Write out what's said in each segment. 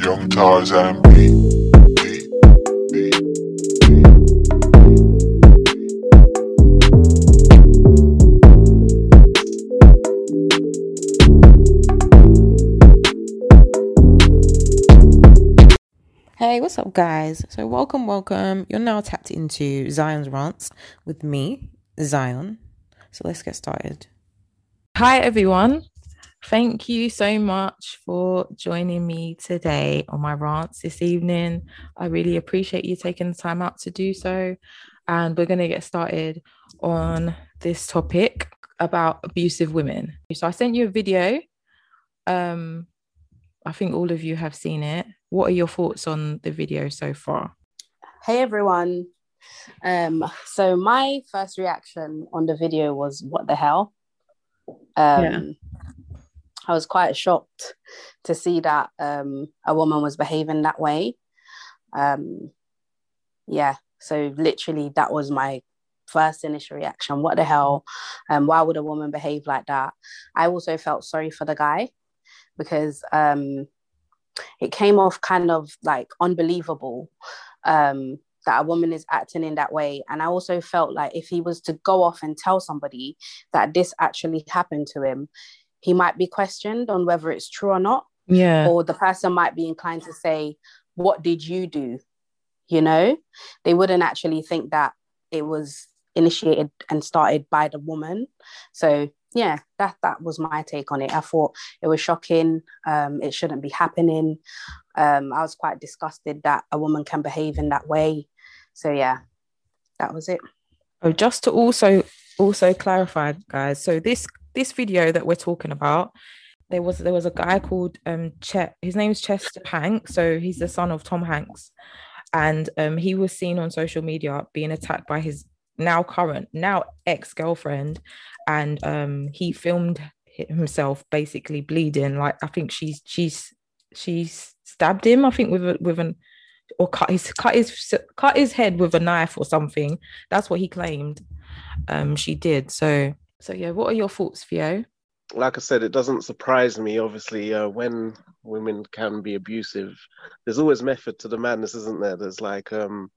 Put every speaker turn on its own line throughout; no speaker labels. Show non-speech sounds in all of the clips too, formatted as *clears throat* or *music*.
Young Tarzan beat.
Hey, what's up, guys? So, welcome, welcome. You're now tapped into Zion's Rants with me, Zion. So, let's get started.
Hi, everyone. Thank you so much for joining me today on my rants this evening. I really appreciate you taking the time out to do so. And we're going to get started on this topic about abusive women. So, I sent you a video. Um, I think all of you have seen it. What are your thoughts on the video so far?
Hey everyone. Um, so my first reaction on the video was what the hell? Um
Yeah.
I was quite shocked to see that um a woman was behaving that way. Um yeah, so literally that was my first initial reaction. What the hell? Um, why would a woman behave like that? I also felt sorry for the guy because um it came off kind of like unbelievable um, that a woman is acting in that way. And I also felt like if he was to go off and tell somebody that this actually happened to him, he might be questioned on whether it's true or not,
Yeah.
or the person might be inclined to say, What did you do? You know, they wouldn't actually think that it was initiated and started by the woman. So yeah, that that was my take on it. I thought it was shocking. Um, it shouldn't be happening. Um, I was quite disgusted that a woman can behave in that way. So yeah, that was it.
Oh, just to also also clarify, guys. So this this video that we're talking about, there was there was a guy called um Chet. His name's Chester Hanks. So he's the son of Tom Hanks, and um he was seen on social media being attacked by his now current now ex girlfriend, and um he filmed himself basically bleeding. Like I think she's she's she's stabbed him. I think with a, with an or cut his cut his cut his head with a knife or something. That's what he claimed. Um, she did. So so yeah. What are your thoughts, Theo?
like I said, it doesn't surprise me. Obviously, uh, when women can be abusive, there's always method to the madness, isn't there? There's like, um,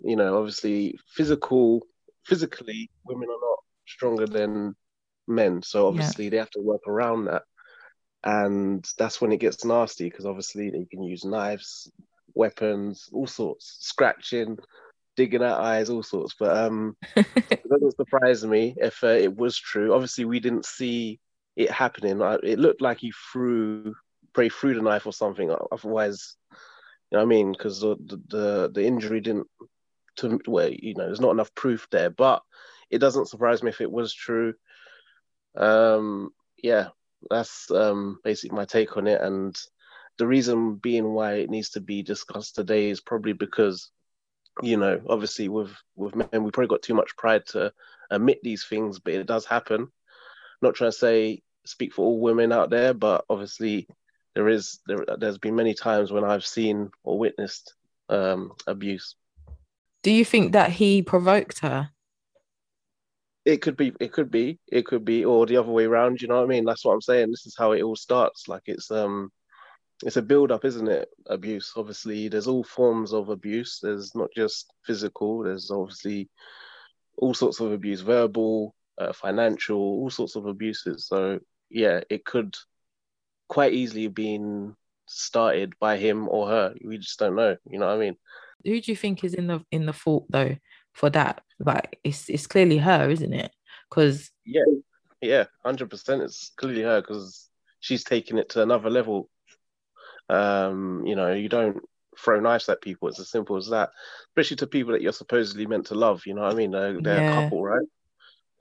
you know, obviously, physical, physically, women are not stronger than men, so obviously they have to work around that, and that's when it gets nasty because obviously they can use knives, weapons, all sorts, scratching. Digging out eyes, all sorts, but um, *laughs* it doesn't surprise me if uh, it was true. Obviously, we didn't see it happening. It looked like he threw, probably threw the knife or something. Otherwise, you know what I mean? Because the, the the injury didn't, to well, you know, there's not enough proof there. But it doesn't surprise me if it was true. Um, yeah, that's um basically my take on it. And the reason being why it needs to be discussed today is probably because you know, obviously with with men, we probably got too much pride to admit these things, but it does happen. Not trying to say speak for all women out there, but obviously there is there there's been many times when I've seen or witnessed um, abuse.
Do you think that he provoked her?
It could be, it could be, it could be, or the other way around. You know what I mean? That's what I'm saying. This is how it all starts. Like it's um it's a build up, isn't it? Abuse. Obviously, there's all forms of abuse. There's not just physical. There's obviously all sorts of abuse, verbal, uh, financial, all sorts of abuses. So yeah, it could quite easily have been started by him or her. We just don't know. You know what I mean?
Who do you think is in the in the fault though for that? Like it's it's clearly her, isn't it? Because
Yeah, yeah, hundred percent. It's clearly her because she's taking it to another level. Um, you know, you don't throw knives at people. It's as simple as that. Especially to people that you're supposedly meant to love. You know what I mean? They're, they're
Yeah.
a couple, right?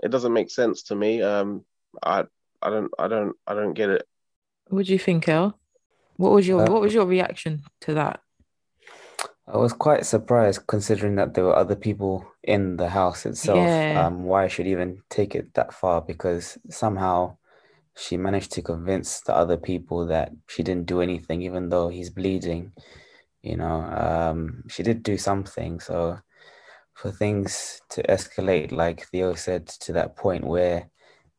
It doesn't make sense to me. Um, I, I don't, I don't, I don't get it.
what do you think, El? What was your
Uh,
what was your reaction to that?
I was quite surprised considering that there were other people in the house itself.
Yeah.
Um, why I should even take it that far because somehow she managed to convince the other people that she didn't do anything, even though he's bleeding. You know, um, she did do something. So for things to escalate, like Theo said, to that point where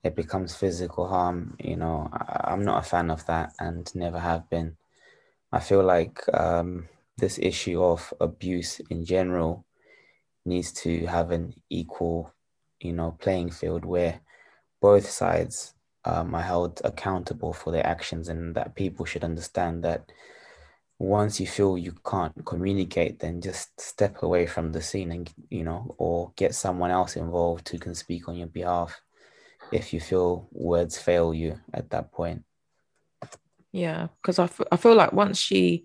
it becomes physical harm, you know, I, I'm not a fan of that and never have been. I feel like um, this issue of abuse in general needs to have an equal, you know, playing field where both sides um, are held accountable for their actions, and that people should understand that once you feel you can't communicate, then just step away from the scene and you know, or get someone else involved who can speak on your behalf if you feel words fail you at that point.
Yeah, because I, f- I feel like once she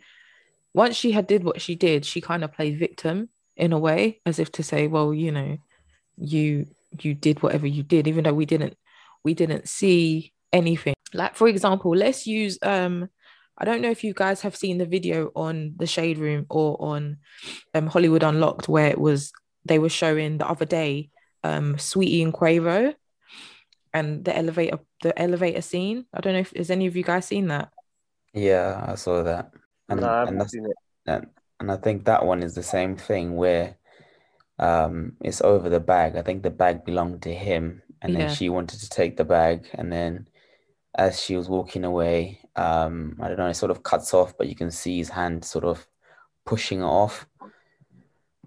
once she had did what she did, she kind of played victim in a way, as if to say, well, you know, you you did whatever you did, even though we didn't we didn't see anything. Like for example, let's use um I don't know if you guys have seen the video on the Shade Room or on um, Hollywood Unlocked where it was they were showing the other day um Saweetie and Quavo and the elevator the elevator scene. I don't know if has any of you guys seen that?
Yeah, I saw that. And,
No, I
and that's
seen it.
and, and I think that one is the same thing where um it's over the bag. I think the bag belonged to him and then
Yeah.
she wanted to take the bag and then as she was walking away, um, I don't know, it sort of cuts off, but you can see his hand sort of pushing it off.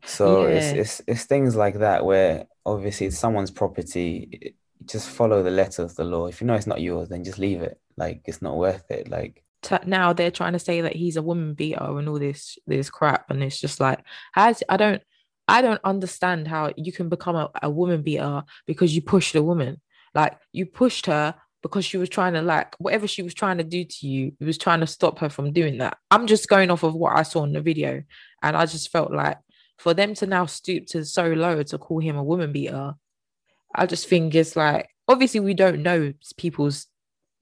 So it's
Yeah.
it's it's things like that where obviously it's someone's property. Just follow the letter of the law. If you know it's not yours, then just leave it. Like it's not worth it. Like
now they're trying to say that he's a woman beater and all this this crap and it's just like has i don't i don't understand how you can become a, a woman beater because you pushed a woman. Like you pushed her because she was trying to like whatever she was trying to do to you it was trying to stop her from doing that. I'm just going off of what i saw in the video and i just felt like for them to now stoop to so low to call him a woman beater i just think it's like obviously we don't know people's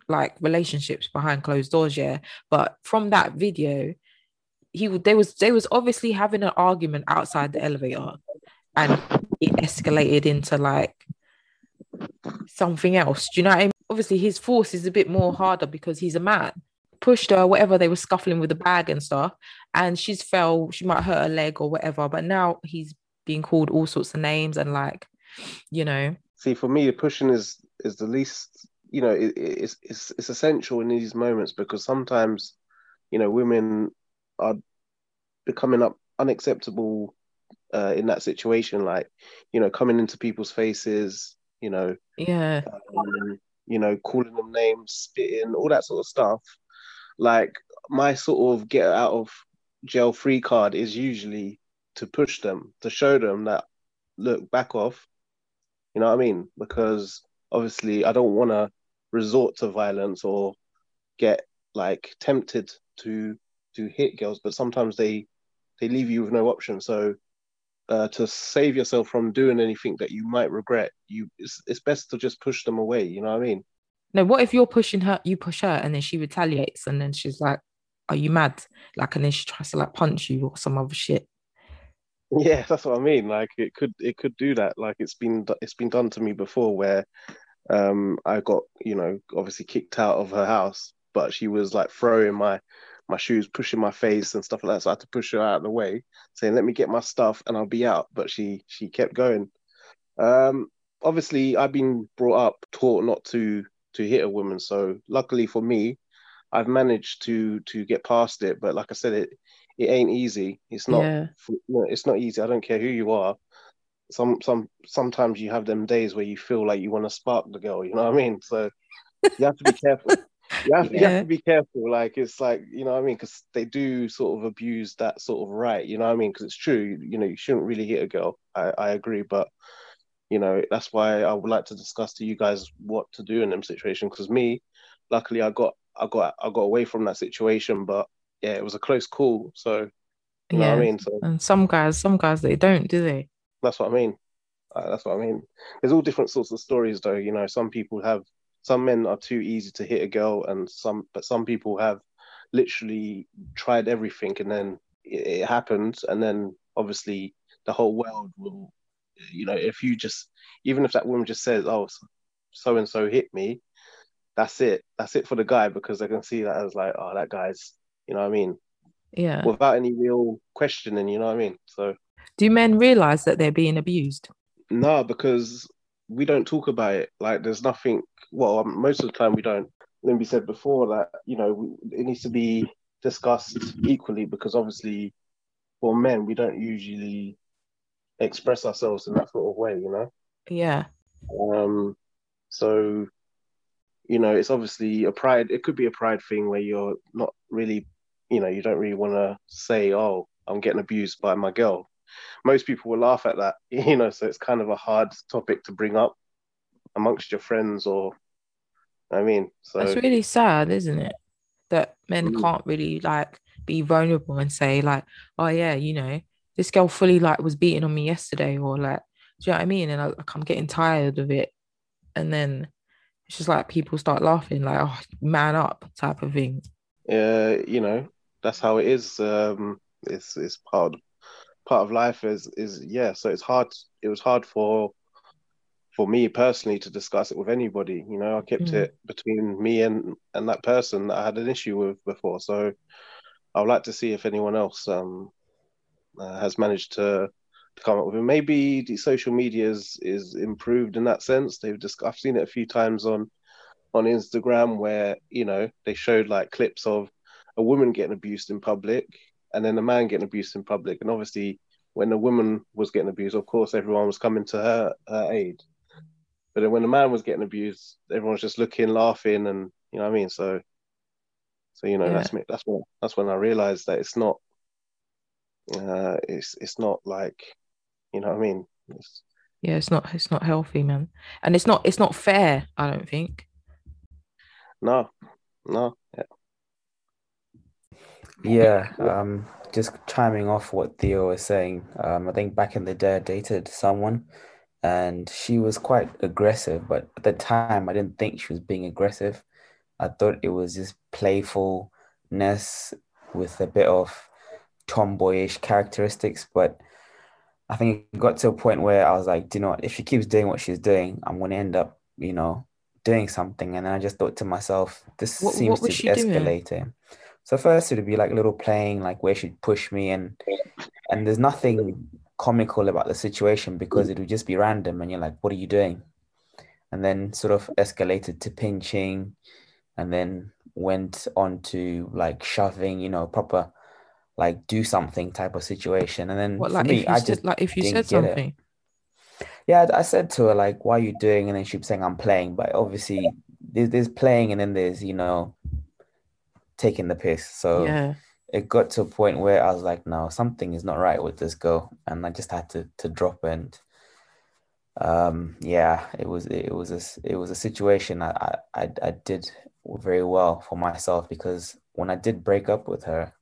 like relationships behind closed doors yeah but from that video he they was they was obviously having an argument outside the elevator and it escalated into like something else do you know what I mean? obviously his force is a bit more harder because he's a man pushed her whatever they were scuffling with the bag and stuff and she's fell she might hurt her leg or whatever but now he's being called all sorts of names and like you know
See, for me, pushing is is the least. You know, it, it's it's it's essential in these moments because sometimes, you know, women are becoming up unacceptable uh, in that situation. Like, you know, coming into people's faces. You know,
yeah
um, you know, calling them names, spitting, all that sort of stuff. Like my sort of get out of jail free card is usually to push them, to show them that look, back off. You know what I mean? Because obviously I don't want to resort to violence or get like tempted to to hit girls, but sometimes they they leave you with no option. So uh, to save yourself from doing anything that you might regret, you it's, it's best to just push them away. You know what I mean?
No, what if you're pushing her, you push her, and then she retaliates, and then she's like, "Are you mad?" Like, and then she tries to like punch you or some other shit. *laughs*
Yeah, that's what I mean. Like it could it could do that. Like it's been it's been done to me before where um I got, you know, obviously kicked out of her house, but she was like throwing my my shoes, pushing my face and stuff like that. So I had to push her out of the way, saying, Let me get my stuff and I'll be out. But she she kept going. Um obviously I've been brought up taught not to to hit a woman. So luckily for me, I've managed to to get past it. But like I said, it it ain't easy. It's not
Yeah.
it's not easy. I don't care who you are. Some some sometimes you have them days where you feel like you want to spark the girl. You know what I mean? So you have to be careful. You have, you have to be careful. Like it's like you know what I mean because they do sort of abuse that sort of right. You know what I mean? Because it's true. You know you shouldn't really hit a girl. I I agree, but you know that's why I would like to discuss to you guys what to do in them situations. Because me, luckily, I got I got I got away from that situation, but yeah, it was a close call. So you know what I mean? So
And some guys, some guys they don't, do they?
that's what I mean. Uh, that's what I mean. There's all different sorts of stories, though. You know, some people have some men are too easy to hit a girl, and some but some people have literally tried everything, and then it, it happened, and then obviously the whole world will, you know, if you just even if that woman just says, "Oh, so and so hit me," that's it. That's it for the guy because they can see that as like, "Oh, that guy's," you know what I mean,
Yeah.
without any real questioning. You know what I mean? So.
Do men realize that they're being abused?
No, because we don't talk about it. Like, there's nothing. Well, um, most of the time we don't. Let me said before that you know it needs to be discussed equally because obviously for men we don't usually express ourselves in that sort of way, you know.
Yeah.
Um, so you know, it's obviously a pride. It could be a pride thing where you're not really, you know, you don't really want to say, "Oh, I'm getting abused by my girl." Most people will laugh at that, *laughs* you know. So it's kind of a hard topic to bring up amongst your friends, or I mean, so
That's really sad, isn't it? That men
Mm.
can't really like be vulnerable and say like, oh yeah, you know, this girl fully like was beating on me yesterday, or like, do you know what I mean? And I, like, I'm getting tired of it, and then it's just like people start laughing, like, oh, man up, type of thing.
uh, you know, that's how it is. Um, it's it's part part of life. Is is yeah. So it's hard. It was hard for for me personally to discuss it with anybody. You know, I kept
Mm.
it between me and and that person that I had an issue with before. So I would like to see if anyone else um uh, has managed to to come up with it. Maybe the social media is is improved in that sense. They've just I've seen it a few times on on Instagram where you know they showed like clips of a woman getting abused in public and then a man getting abused in public, and obviously when the woman was getting abused, of course everyone was coming to her her aid. But then when the man was getting abused, everyone was just looking, laughing, and you know what I mean. So, so you know
Yeah.
that's me. That's when that's when I realized that it's not. Uh, it's it's not like, you know what I mean. It's,
Yeah, it's not it's not healthy, man, and it's not it's not fair. I don't think.
no, no, *laughs* yeah.
Um, just chiming off what Theo was saying. Um, I think back in the day, I dated someone, and she was quite aggressive, but at the time, I didn't think she was being aggressive. I thought it was just playfulness with a bit of tomboyish characteristics, but I think it got to a point where I was like, do you know what? If she keeps doing what she's doing, I'm going to end up, you know, doing something. And then I just thought to myself, this
What-
seems
what
to be
doing?
So first it'd be like little playing, like where she'd push me and and there's nothing comical about the situation because it would just be random and you're like, what are you doing? And then sort of escalated to pinching and then went on to like shoving, you know, proper like do something type of situation. And then
What like
me,
if you
I
said
just
like if you said
get it.
something?
Yeah, I said to her like, "Why are you doing?" And then she was saying, "I'm playing." But obviously, there's, there's playing, and then there's you know, taking the piss. So
Yeah.
it got to a point where I was like, "No, something is not right with this girl," and I just had to to drop. And um, yeah, it was it was a it was a situation I I I I did very well for myself because when I did break up with her,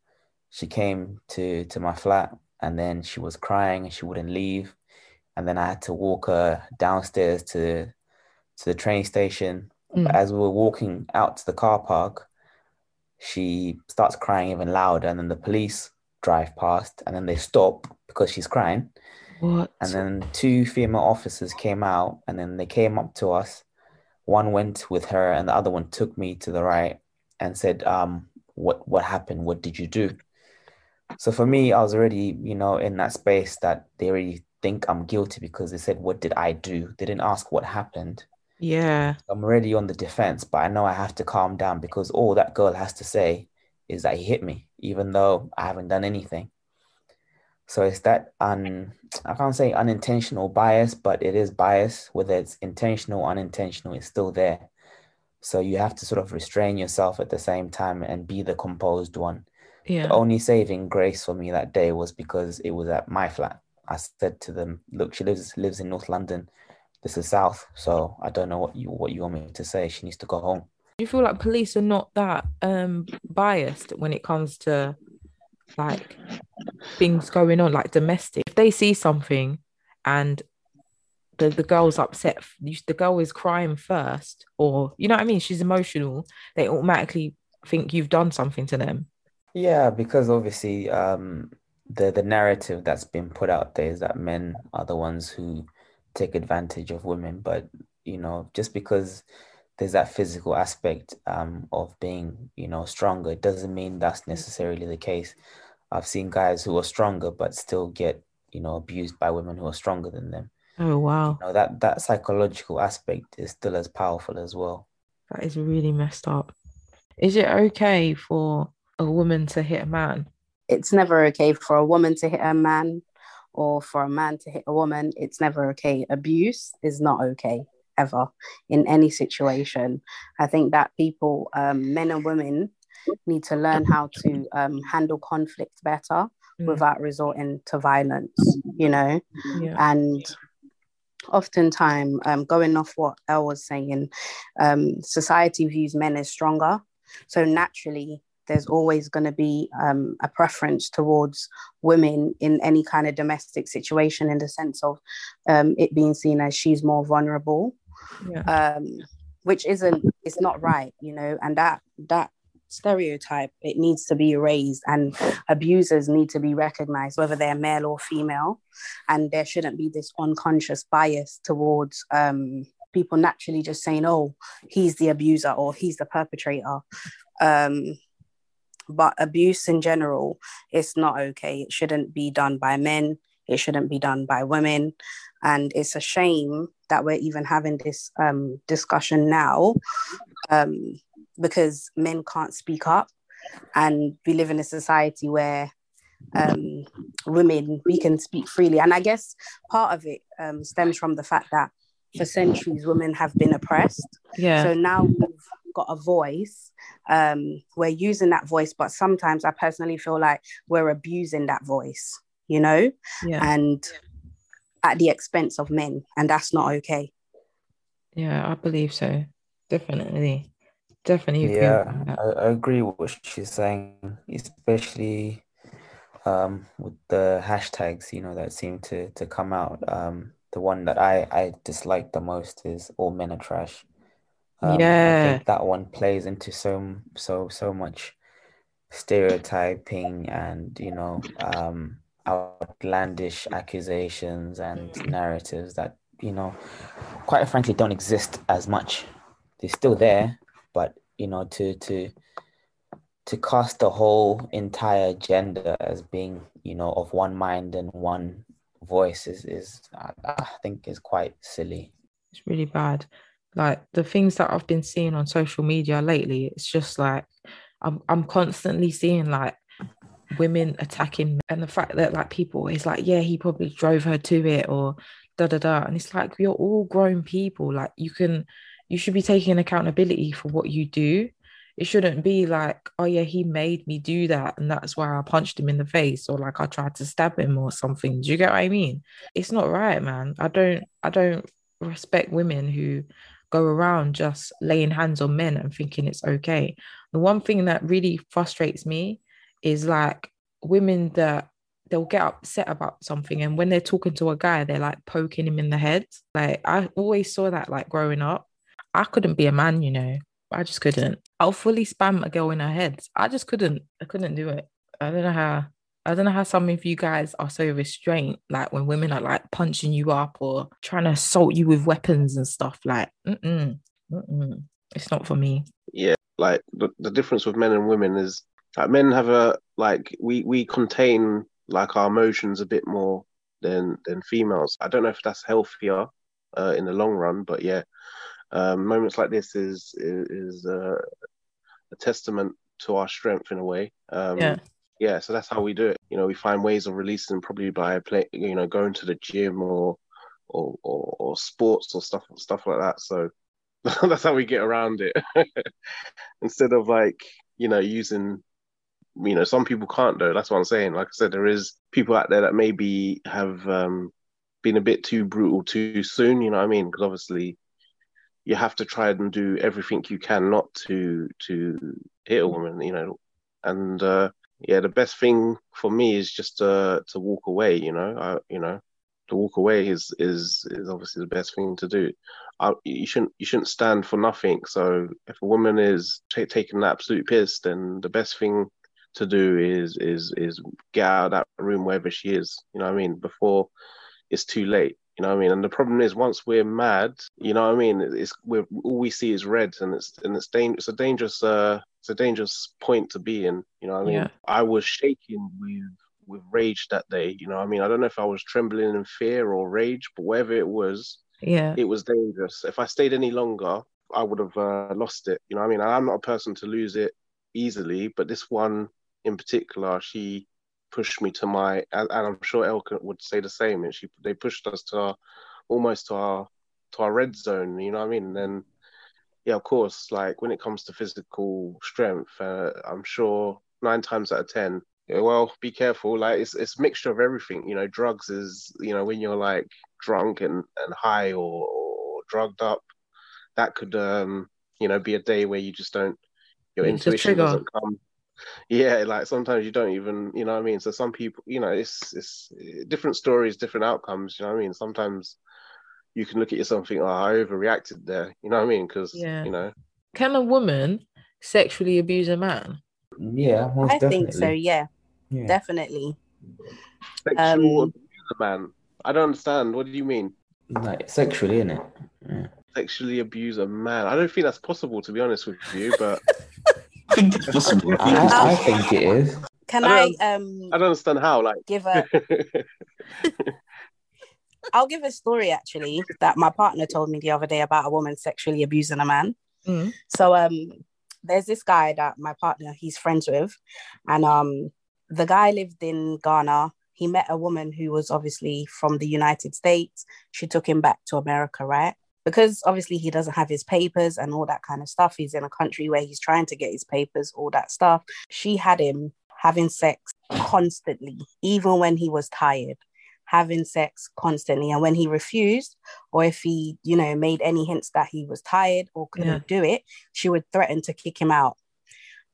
she came to to my flat, and then she was crying and she wouldn't leave and then I had to walk her downstairs to to the train station.
Mm.
As we were walking out to the car park, she starts crying even louder, and then the police drive past, and then they stop because she's crying.
What?
And then two female officers came out, and then they came up to us. One went with her, and the other one took me to the right and said, um, "What what happened? What did you do?" So for me, I was already, you know, in that space that they already think I'm guilty because they said, "What did I do?" They didn't ask what happened.
Yeah.
I'm already on the defense, but I know I have to calm down because all that girl has to say is that he hit me, even though I haven't done anything. So it's that un I can't say unintentional bias, but it is bias, whether it's intentional, unintentional, it's still there. So you have to sort of restrain yourself at the same time and be the composed one.
Yeah.
The only saving grace for me that day was because it was at my flat. I said to them, "Look, she lives lives in North London. This is South, so I don't know what you what you want me to say. She needs to go home."
Do you feel like police are not that um biased when it comes to like things going on, like domestic? If they see something and the, the girl's upset, the girl is crying first, or you know what I mean, she's emotional, they automatically think you've done something to them.
Yeah, because obviously, um, the the narrative that's been put out there is that men are the ones who take advantage of women, but you know, just because there's that physical aspect um of being, you know, stronger, it doesn't mean that's necessarily the case. I've seen guys who are stronger but still get, you know, abused by women who are stronger than them.
Oh wow,
You know, that that psychological aspect is still as powerful as well.
that is really messed up. Is it okay for a woman to hit a man.
It's never okay for a woman to hit a man or for a man to hit a woman. It's never okay. Abuse is not okay ever in any situation. I think that people, um, men and women, need to learn how to um, handle conflict better
Mm.
without resorting to violence, you know?
Yeah.
And oftentimes, um, going off what Elle was saying, um, society views men as stronger. So naturally, there's always going to be um, a preference towards women in any kind of domestic situation in the sense of um, it being seen as she's more vulnerable.
Yeah.
um, which isn't it's not right you know and that that stereotype it needs to be erased and abusers need to be recognized whether they're male or female. And there shouldn't be this unconscious bias towards um, people naturally just saying oh he's the abuser or he's the perpetrator. Um, but abuse in general it's not okay. It shouldn't be done by men. It shouldn't be done by women. And it's a shame that we're even having this um, discussion now um, because men can't speak up. And we live in a society where um, women we can speak freely. And i guess part of it um, stems from the fact that for centuries women have been oppressed.
Yeah.
so now we've got a voice um, we're using that voice but sometimes i personally feel like we're abusing that voice you know
yeah.
and at the expense of men and that's not okay
Yeah, I believe so. Definitely. Definitely agree
Yeah. I, I agree with what she's saying, especially um, with the hashtags, you know, that seem to to come out. Um, the one that I I dislike the most is "All men are trash." Um, I
Yeah.
think that one plays into so so so much stereotyping and you know um, outlandish accusations and narratives that you know, quite frankly, don't exist as much. They're still there, but you know, to to to cast the whole entire gender as being you know of one mind and one voice is is I, I think is quite silly.
It's really bad. Like the things that I've been seeing on social media lately, it's just like I'm I'm constantly seeing like women attacking and the fact that like people is like, yeah, he probably drove her to it or da da da. And it's like you're all grown people. Like you can you should be taking accountability for what you do. It shouldn't be like, oh yeah, he made me do that, and that's why I punched him in the face, or like I tried to stab him or something. Do you get what I mean? It's not right, man. I don't I don't respect women who go around just laying hands on men and thinking it's okay. The one thing that really frustrates me is like women that they'll get upset about something and when they're talking to a guy they're like poking him in the head. Like i always saw that like growing up. I couldn't be a man you know. I just couldn't. I'll fully spam a girl in her head. I just couldn't. I couldn't do it. I don't know how I don't know how some of you guys are so restrained, like when women are like punching you up or trying to assault you with weapons and stuff. Like, mm-mm, mm-mm. it's not for me.
Yeah, like the, the difference with men and women is like men have a like we we contain like our emotions a bit more than than females. I don't know if that's healthier uh, in the long run, but yeah, um, moments like this is is, is uh, a testament to our strength in a way. Um,
Yeah.
Yeah. So that's how we do it. You know, we find ways of releasing probably by play, you know, going to the gym or or or, or sports or stuff stuff like that. So *laughs* that's how we get around it. *laughs* Instead of like you know using you know some people can't though that's what i'm saying like i said there is people out there that maybe have um been a bit too brutal too soon you know what i mean because obviously you have to try and do everything you can not to to hit a woman you know and uh yeah the best thing for me is just uh to walk away you know I, you know to walk away is is is obviously the best thing to do I, you shouldn't you shouldn't stand for nothing so if a woman is ta taking an absolute piss then the best thing to do is is is get out of that room wherever she is. You know what I mean? Before it's too late. You know what I mean? And the problem is once we're mad, you know what I mean? It's we're all we see is red, and it's and it's dang, it's a dangerous uh it's a dangerous point to be in. You know what I mean?
Yeah.
I was shaking with with rage that day. You know what I mean? I don't know if I was trembling in fear or rage, but whatever it was,
Yeah.
it was dangerous. If I stayed any longer, I would have uh, lost it. You know what I mean? I'm not a person to lose it easily, but this one in particular, she pushed me to my, and, and I'm sure Elkin would say the same. And she, they pushed us to our, almost to our, to our red zone. You know what I mean? And then, yeah, of course, like when it comes to physical strength, uh, I'm sure nine times out of ten, yeah, well, be careful. Like it's it's a mixture of everything. You know, drugs is you know when you're like drunk and and high or, or drugged up, that could um you know be a day where you just don't your
It's
intuition doesn't come. Yeah, like sometimes you don't even you know what I mean. So some people, you know, it's it's different stories, different outcomes. You know what I mean. Sometimes you can look at yourself and think, oh, I overreacted there. You know what I mean? Because
Yeah.
you know,
Can a woman sexually abuse a man?
Yeah, most
I think so. Yeah,
Yeah.
definitely.
sexual
Um,
abuse, man. I don't understand. What do you mean?
Like sexually, innit? Yeah.
sexually abuse a man. I don't think that's possible, to be honest with you. But *laughs*
I think it's possible. I think
I,
it's
think it is.
Can
I
I,
don't-
um
I don't understand how. Like,
give a? *laughs* I'll give a story actually that my partner told me the other day about a woman sexually abusing a man.
Mm.
So um there's this guy that my partner he's friends with and um the guy lived in Ghana. He met a woman who was obviously from the United States. She took him back to America, right? Because obviously he doesn't have his papers and all that kind of stuff. He's in a country where he's trying to get his papers, all that stuff. She had him having sex constantly, even when he was tired, having sex constantly. And when he refused, or if he, you know, made any hints that he was tired or couldn't do it, she would threaten to kick him out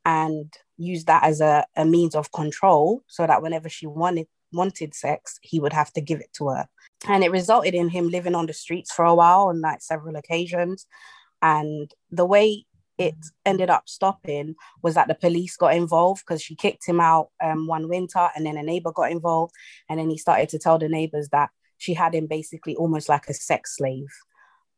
and use that as a, a means of control so that whenever she wanted wanted sex, he would have to give it to her. And it resulted in him living on the streets for a while on like several occasions. And the way it ended up stopping was that the police got involved because she kicked him out um, one winter and then a neighbor got involved. And then he started to tell the neighbors that she had him basically almost like a sex slave.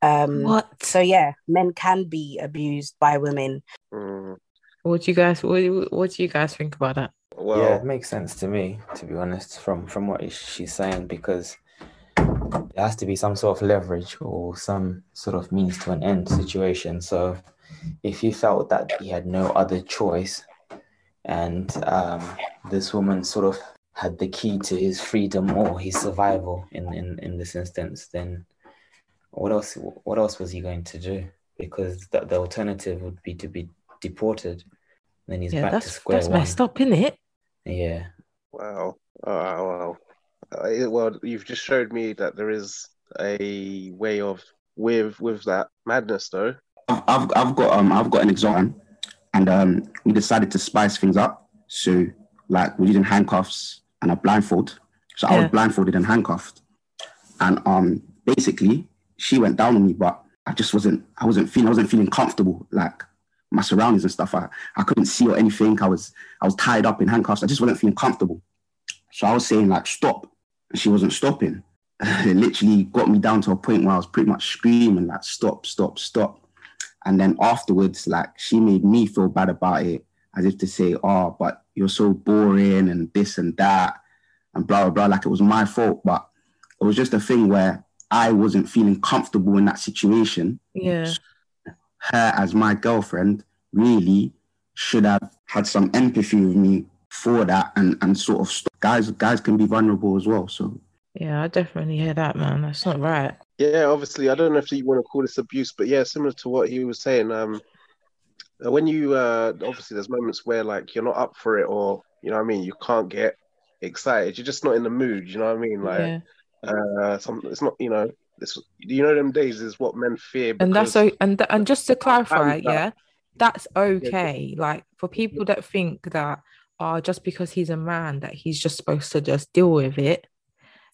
Um,
What?
so yeah, men can be abused by women.
mm,
What do you guys? What, what do you guys think about that?
well,
yeah, it makes sense to me, to be honest, from from what she's saying, because there has to be some sort of leverage or some sort of means to an end situation. So, if he felt that he had no other choice, and um, this woman sort of had the key to his freedom or his survival in, in, in this instance, then what else? What else was he going to do? Because the, the alternative would be to be deported. Then he's
yeah,
back to
that's
square
that's
one.
messed up, isn't it?
Yeah.
wow, oh, wow. Uh, well, you've just showed me that there is a way of with with that madness, though.
I've, I've, got um I've got an exam, and um we decided to spice things up. So like we're using handcuffs and a blindfold. So I was blindfolded and handcuffed, and um basically she went down on me, but I just wasn't I wasn't feeling I wasn't feeling comfortable like my surroundings and stuff. I, I couldn't see or anything. I was I was tied up in handcuffs. I just wasn't feeling comfortable. So I was saying like stop, and she wasn't stopping. *laughs* it literally got me down to a point where I was pretty much screaming like stop, stop, stop. And then afterwards, like she made me feel bad about it, as if to say, "Oh, but you're so boring and this and that and blah blah blah." Like it was my fault, but it was just a thing where I wasn't feeling comfortable in that situation.
Yeah.
Her as my girlfriend really should have had some empathy with me for that and and sort of stop. guys guys can be vulnerable as well. So
Yeah, I definitely hear that, man. That's not right.
Yeah, obviously, I don't know if you want to call this abuse, but yeah, similar to what he was saying. Um, when you uh, obviously there's moments where like you're not up for it, or you know what I mean, you can't get excited. You're just not in the mood. You know what I mean? Like,
yeah.
uh, some it's not. You know, this. You know, them days is what men fear.
And that's so and th- and just to clarify,
that.
yeah, that's okay. Like for people that think that oh, just because he's a man that he's just supposed to just deal with it.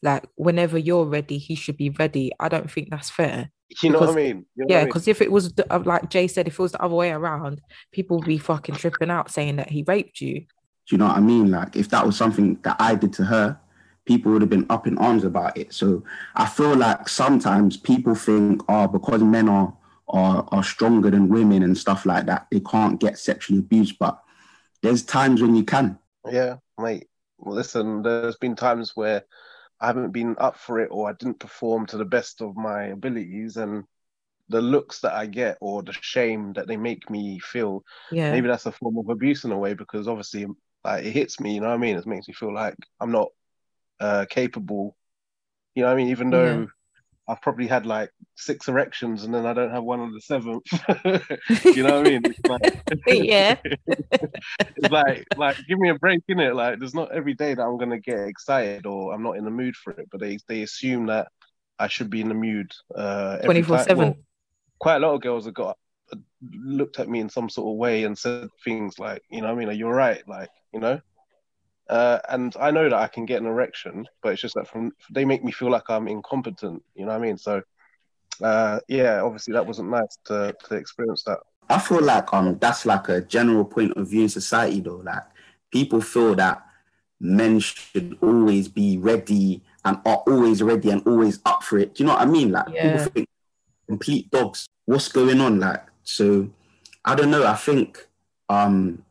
Like whenever you're ready, he should be ready. I don't think that's fair.
You know what I mean? You know what I
Yeah,
mean?
because if it was the, uh, like Jay said, if it was the other way around, people would be fucking tripping out saying that he raped you.
Do you know what I mean? Like if that was something that I did to her, people would have been up in arms about it. So I feel like sometimes people think, oh, because men are are, are stronger than women and stuff like that, they can't get sexually abused. But there's times when you can.
Yeah, mate. Well, listen, there's been times where I haven't been up for it or I didn't perform to the best of my abilities, and the looks that I get or the shame that they make me feel,
Yeah.
maybe that's a form of abuse in a way because obviously like it hits me, you know what I mean? It makes me feel like I'm not uh capable. You know what I mean? Even though
Yeah.
I've probably had like six erections and then I don't have one on the seventh. *laughs* you know what I mean? Like, *laughs*
Yeah. *laughs*
it's like like give me a break in it. Like there's not every day that I'm gonna get excited or I'm not in the mood for it. But they they assume that I should be in the mood uh every
24/7.
Quite a lot of girls have got looked at me in some sort of way and said things like, you know, what I mean, are you all right? Like, you know, uh, and I know that I can get an erection, but it's just that from they make me feel like I'm incompetent. You know what I mean? So, uh, yeah, obviously that wasn't nice to to experience that.
I feel like um that's like a general point of view in society though. Like people feel that men should always be ready and are always ready and always up for it. Do you know what I mean? Like
Yeah.
people think complete dogs. What's going on? Like so I don't know. I think um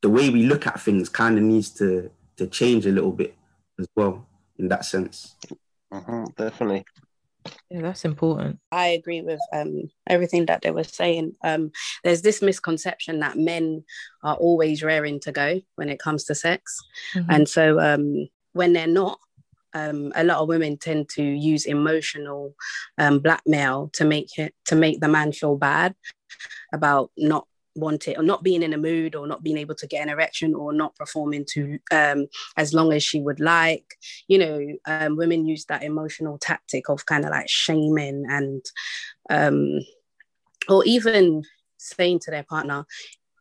the way we look at things kind of needs to to change a little bit as well in that sense.
hmm definitely.
Yeah, that's important.
I agree with um, everything that they were saying. Um, there's this misconception that men are always raring to go when it comes to sex.
Mhm.
And so um, when they're not, um, a lot of women tend to use emotional um, blackmail to make it to make the man feel bad about not wanting or not being in a mood or not being able to get an erection or not performing to um, as long as she would like. You know, um, women use that emotional tactic of kind of like shaming and um, or even saying to their partner,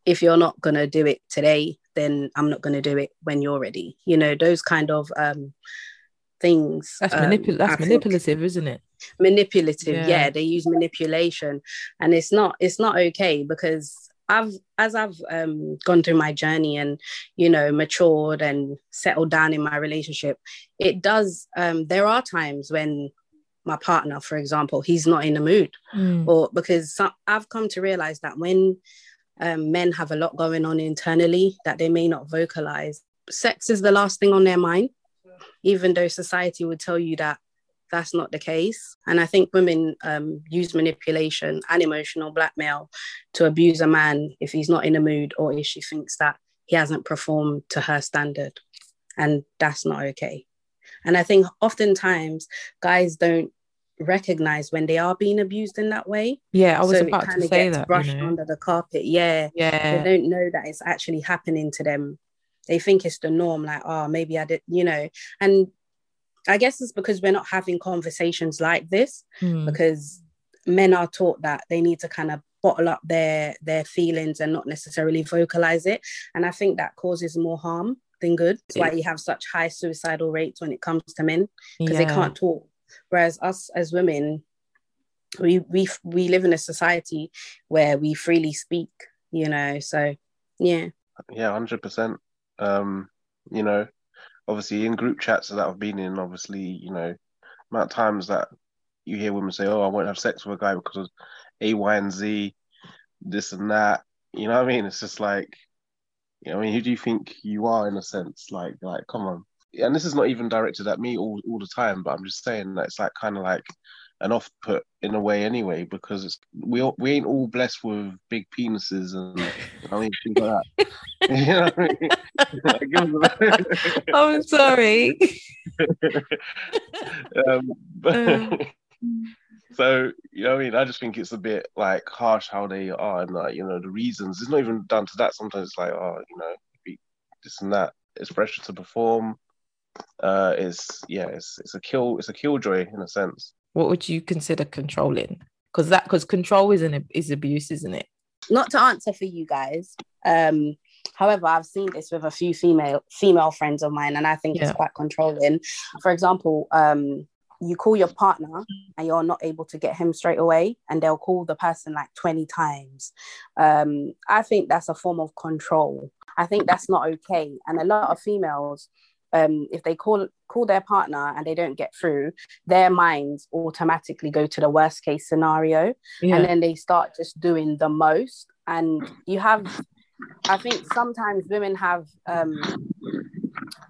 if you're not gonna do it today, then I'm not gonna do it when you're ready. You know, those kind of um, things.
That's
um,
manipul- That's manipulative, isn't it?
manipulative
Yeah.
yeah. they use manipulation and it's not it's not okay because i've as i've um gone through my journey and you know matured and settled down in my relationship it does um there are times when my partner for example he's not in the mood
Mm.
or because some, i've come to realize that when um, men have a lot going on internally that they may not vocalize sex is the last thing on their mind even though society would tell you that that's not the case. And i think women um, use manipulation and emotional blackmail to abuse a man if he's not in a mood or if she thinks that he hasn't performed to her standard. And that's not okay. And i think oftentimes guys don't recognize when they are being abused in that way.
Yeah, I was
so
about to say that.
brushed
You know?
under the carpet. Yeah.
Yeah.
they don't know that it's actually happening to them. They think it's the norm like oh maybe i did you know. And i guess it's because we're not having conversations like this
Mm.
because men are taught that they need to kind of bottle up their their feelings and not necessarily vocalize it. And i think that causes more harm than good. That's why you have such high suicidal rates when it comes to men because they can't talk. Whereas us as women we we we live in a society where we freely speak you know so yeah.
Yeah, hundred percent. Um, you know, obviously in group chats that I've been in, obviously, you know, amount of times that you hear women say, "Oh, I won't have sex with a guy because of A, Y, and Z, this and that." You know what I mean? It's just like, you know, I mean, who do you think you are in a sense? Like, like, come on. And this is not even directed at me all, all the time, but I'm just saying that it's like kind of like an off put in a way anyway, because it's we all, we ain't all blessed with big penises and *laughs* I mean things like that. *laughs* you know I mean? Like, give us a- *laughs*
I'm sorry.
um, but-
Uh.
so you know I mean? I just think it's a bit like harsh how they are and like, you know, the reasons. It's not even down to that. Sometimes it's like, oh, you know, this and that. It's pressure to perform. Uh it's yeah, it's it's a kill it's a killjoy in a sense.
What would you consider controlling? Because that because control is an is abuse, isn't it?
not to answer for you guys um however i've seen this with a few female female friends of mine and i think
Yeah.
it's quite controlling for example um you call your partner and you're not able to get him straight away and they'll call the person like 20 times um i think that's a form of control i think that's not okay and a lot of females um if they call call their partner and they don't get through their minds automatically go to the worst case scenario
Yeah.
and then they start just doing the most and you have i think sometimes women have um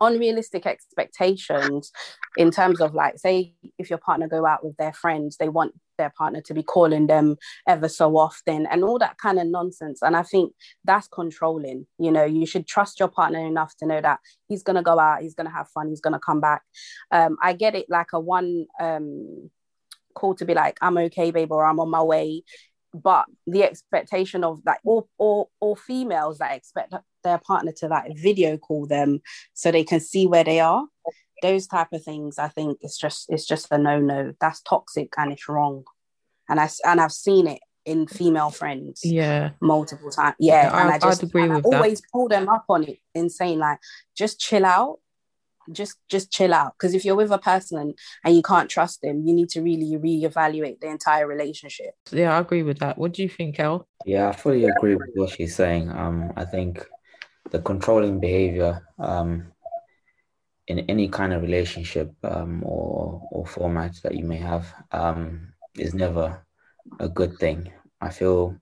unrealistic expectations in terms of like say if your partner go out with their friends they want their partner to be calling them ever so often and all that kind of nonsense. And i think that's controlling you know you should trust your partner enough to know that he's going to go out he's going to have fun he's going to come back. Um, i get it like a one um, call to be like i'm okay babe or i'm on my way. But the expectation of like all, all, all females that expect their partner to like video call them so they can see where they are those type of things i think it's just it's just a no-no that's toxic and it's wrong and i and i've seen it in female friends
Yeah.
multiple times yeah,
Yeah,
and
I-
i just
I'd agree
and I
with that.
always pull them up on it and saying like just chill out just just chill out because if you're with a person and you can't trust them you need to really reevaluate the entire relationship
Yeah, I agree with that. What do you think, El?
Yeah, I fully agree with what she's saying. Um, I think the controlling behavior um, in any kind of relationship um, or or format that you may have um, is never a good thing. I feel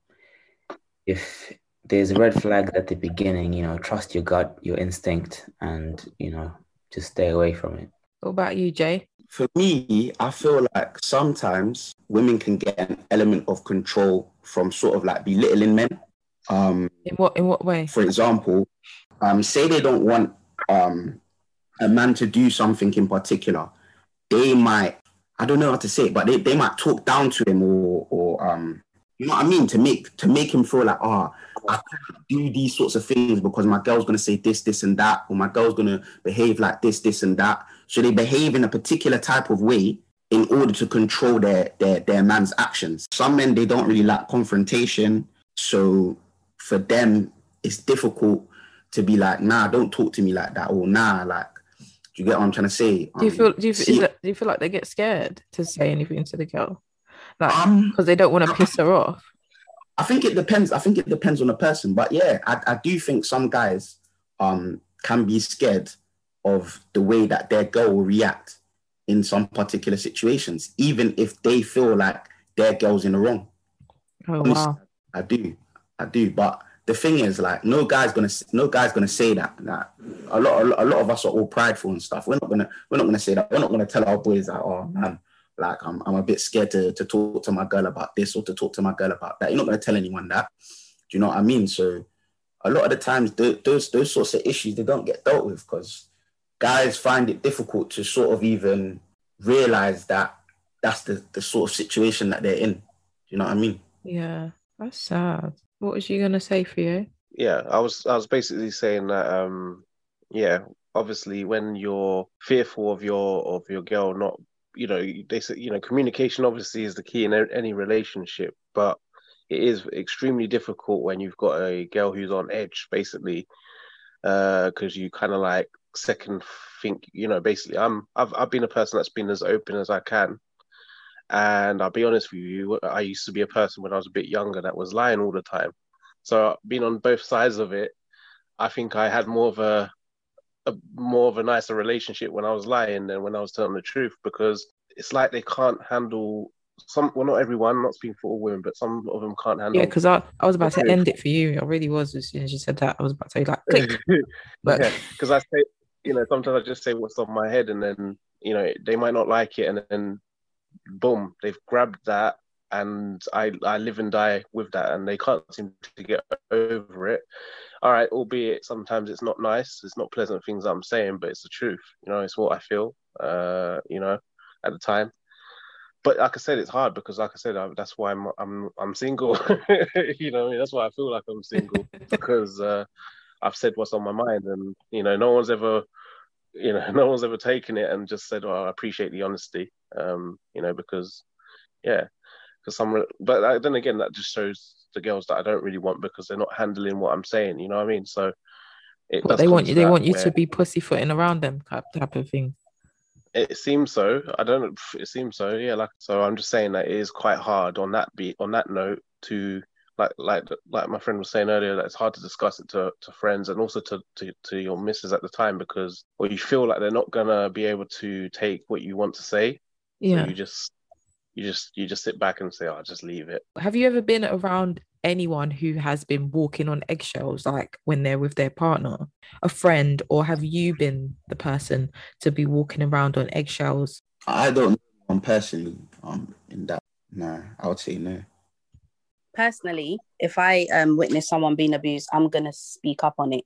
if there's a red flag at the beginning, you know, trust your gut, your instinct, and you know, just stay away from it.
What about you, Jay?
For me, I feel like sometimes women can get an element of control from sort of like belittling men. Um,
In what in what way?
for example, um, say they don't want um, a man to do something in particular, they might, I don't know how to say it, but they, they might talk down to him or, or um, you know what I mean? To make to make him feel like, oh, I can't do these sorts of things because my girl's gonna say this, this, and that, or my girl's gonna behave like this, this, and that. So they behave in a particular type of way in order to control their their their man's actions. Some men they don't really like confrontation, so for them it's difficult to be like, nah, don't talk to me like that, or nah, like, do you get what I'm trying to say?
Do you
Um,
feel do you,
see-
is that, do you feel like they get scared to say anything to the girl? Like
um,
because they don't want to piss her off.
I think it depends. I think it depends on the person, but yeah, I, I do think some guys um can be scared of the way that their girl will react in some particular situations, even if they feel like their girl's in the wrong.
Oh
Honestly,
wow.
I do, I do. But the thing is, like, no guy's gonna, no guy's gonna say that. That a lot, a lot, of us are all prideful and stuff. We're not gonna, we're not gonna say that. We're not gonna tell our boys that, oh man, like I'm, I'm a bit scared to, to talk to my girl about this or to talk to my girl about that. You're not gonna tell anyone that. Do you know what I mean? So a lot of the times, th- those, those sorts of issues they don't get dealt with because guys find it difficult to sort of even realize that that's the, the sort of situation that they're in. Do you know what I mean?
Yeah, that's sad. What was you gonna say for you?
Yeah, I was I was basically saying that um yeah, obviously when you're fearful of your of your girl not you know they say you know communication obviously is the key in any relationship, but it is extremely difficult when you've got a girl who's on edge basically uh because you kind of like second think you know basically I'm I've I've been a person that's been as open as I can and I'll be honest with you I used to be a person when I was a bit younger that was lying all the time so being on both sides of it, I think I had more of a, a more of a nicer relationship when I was lying than when I was telling the truth because it's like they can't handle some. Well, not everyone, not speaking for all women, but some of them can't handle.
Yeah, because I, I was about to end it for you. I really was as soon as you said that. I was about to say like click. *laughs* But *laughs*
yeah, because I say, you know, sometimes I just say what's on my head, and then you know they might not like it, and then boom, they've grabbed that, and I I live and die with that, and they can't seem to get over it. All right, albeit sometimes it's not nice, it's not pleasant things I'm saying, but it's the truth. You know, it's what I feel. Uh, you know, at the time. But like I said, it's hard because, like I said, I, that's why I'm I'm I'm single. *laughs* you know, what I mean, that's why I feel like I'm single *laughs* because uh, I've said what's on my mind, and you know, no one's ever, you know, *laughs* no one's ever taken it and just said, "Oh, I appreciate the honesty." Um, you know, because yeah, because some, but then again, that just shows the girls that I don't really want because they're not handling what I'm saying. You know what I mean? So it
But they want you. They want you
where-
to be pussyfooting around them type type of thing.
It seems so. I don't. It seems so. Yeah. Like so. I'm just saying that it is quite hard on that beat. On that note, to like like like my friend was saying earlier, that it's hard to discuss it to, to friends and also to, to to your missus at the time because or you feel like they're not gonna be able to take what you want to say.
Yeah.
So you just you just you just sit back and say, "I'll just leave it."
Have you ever been around anyone who has been walking on eggshells, like when they're with their partner, a friend, or have you been the person to be walking around on eggshells?
I don't know one personally um in that No, I would say no.
personally, if I um, witness someone being abused, I'm gonna speak up on it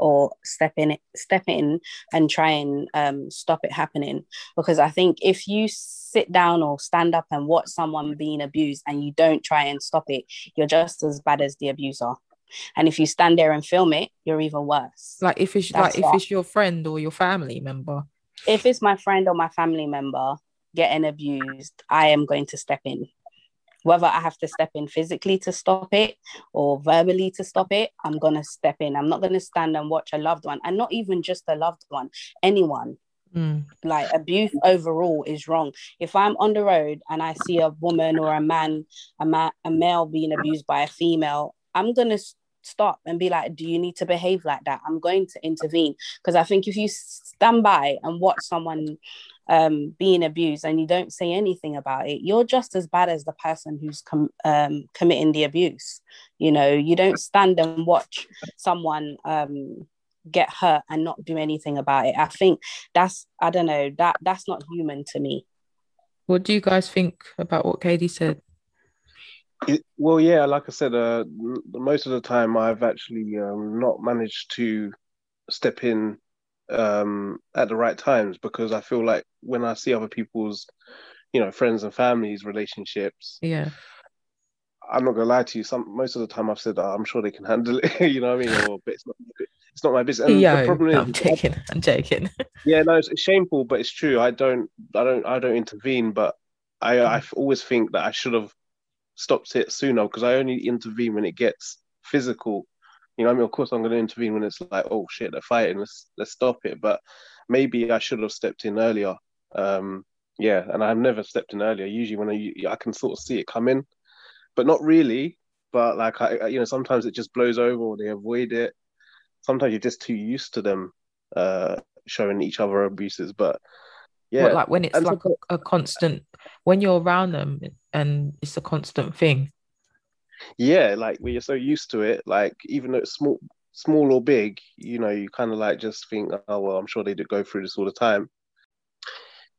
or step in it, step in and try and um, stop it happening. Because I think if you sit down or stand up and watch someone being abused and you don't try and stop it, you're just as bad as the abuser. And if you stand there and film it, you're even worse.
Like if it's
That's
like if it's your friend or your family member.
If it's my friend or my family member getting abused, I am going to step in. Whether I have to step in physically to stop it or verbally to stop it, I'm going to step in. I'm not going to stand and watch a loved one, and not even just a loved one, anyone.
Mm.
Like abuse overall is wrong. If I'm on the road and I see a woman or a man, a, ma- a male being abused by a female, I'm going to stop and be like, do you need to behave like that? I'm going to intervene because I think if you stand by and watch someone um, being abused and you don't say anything about it, you're just as bad as the person who's com- um, committing the abuse. You know, you don't stand and watch someone um, get hurt and not do anything about it. I think that's I don't know that that's not human to me.
What do you guys think about what Katie said?
It, well, yeah, like I said, uh, most of the time I've actually um, not managed to step in um, at the right times because I feel like when I see other people's, you know, friends and families' relationships,
Yeah.
I'm not gonna lie to you. Some most of the time I've said oh, I'm sure they can handle it. *laughs* you know what I mean? Or but it's not it's not my business. And
Yo,
the problem
no,
is,
I'm joking. I'm joking. *laughs*
yeah, no, it's, it's shameful, but it's true. I don't, I don't, I don't intervene, but I, I always think that I should have stopped it sooner because I only intervene when it gets physical. You know, I mean, of course, I'm going to intervene when it's like, oh shit, they're fighting. Let's let's stop it. But maybe I should have stepped in earlier. Um, yeah, and I've never stepped in earlier. Usually, when I I can sort of see it coming, but not really. But like I, you know, sometimes it just blows over or they avoid it. Sometimes you're just too used to them uh, showing each other abuses. But yeah,
like when it's
And
like
so-
a, a constant when you're around them and it's a constant thing.
Yeah, like when you're so used to it, like even though it's small, small or big, you know, you kind of like just think, oh well, I'm sure they do go through this all the time.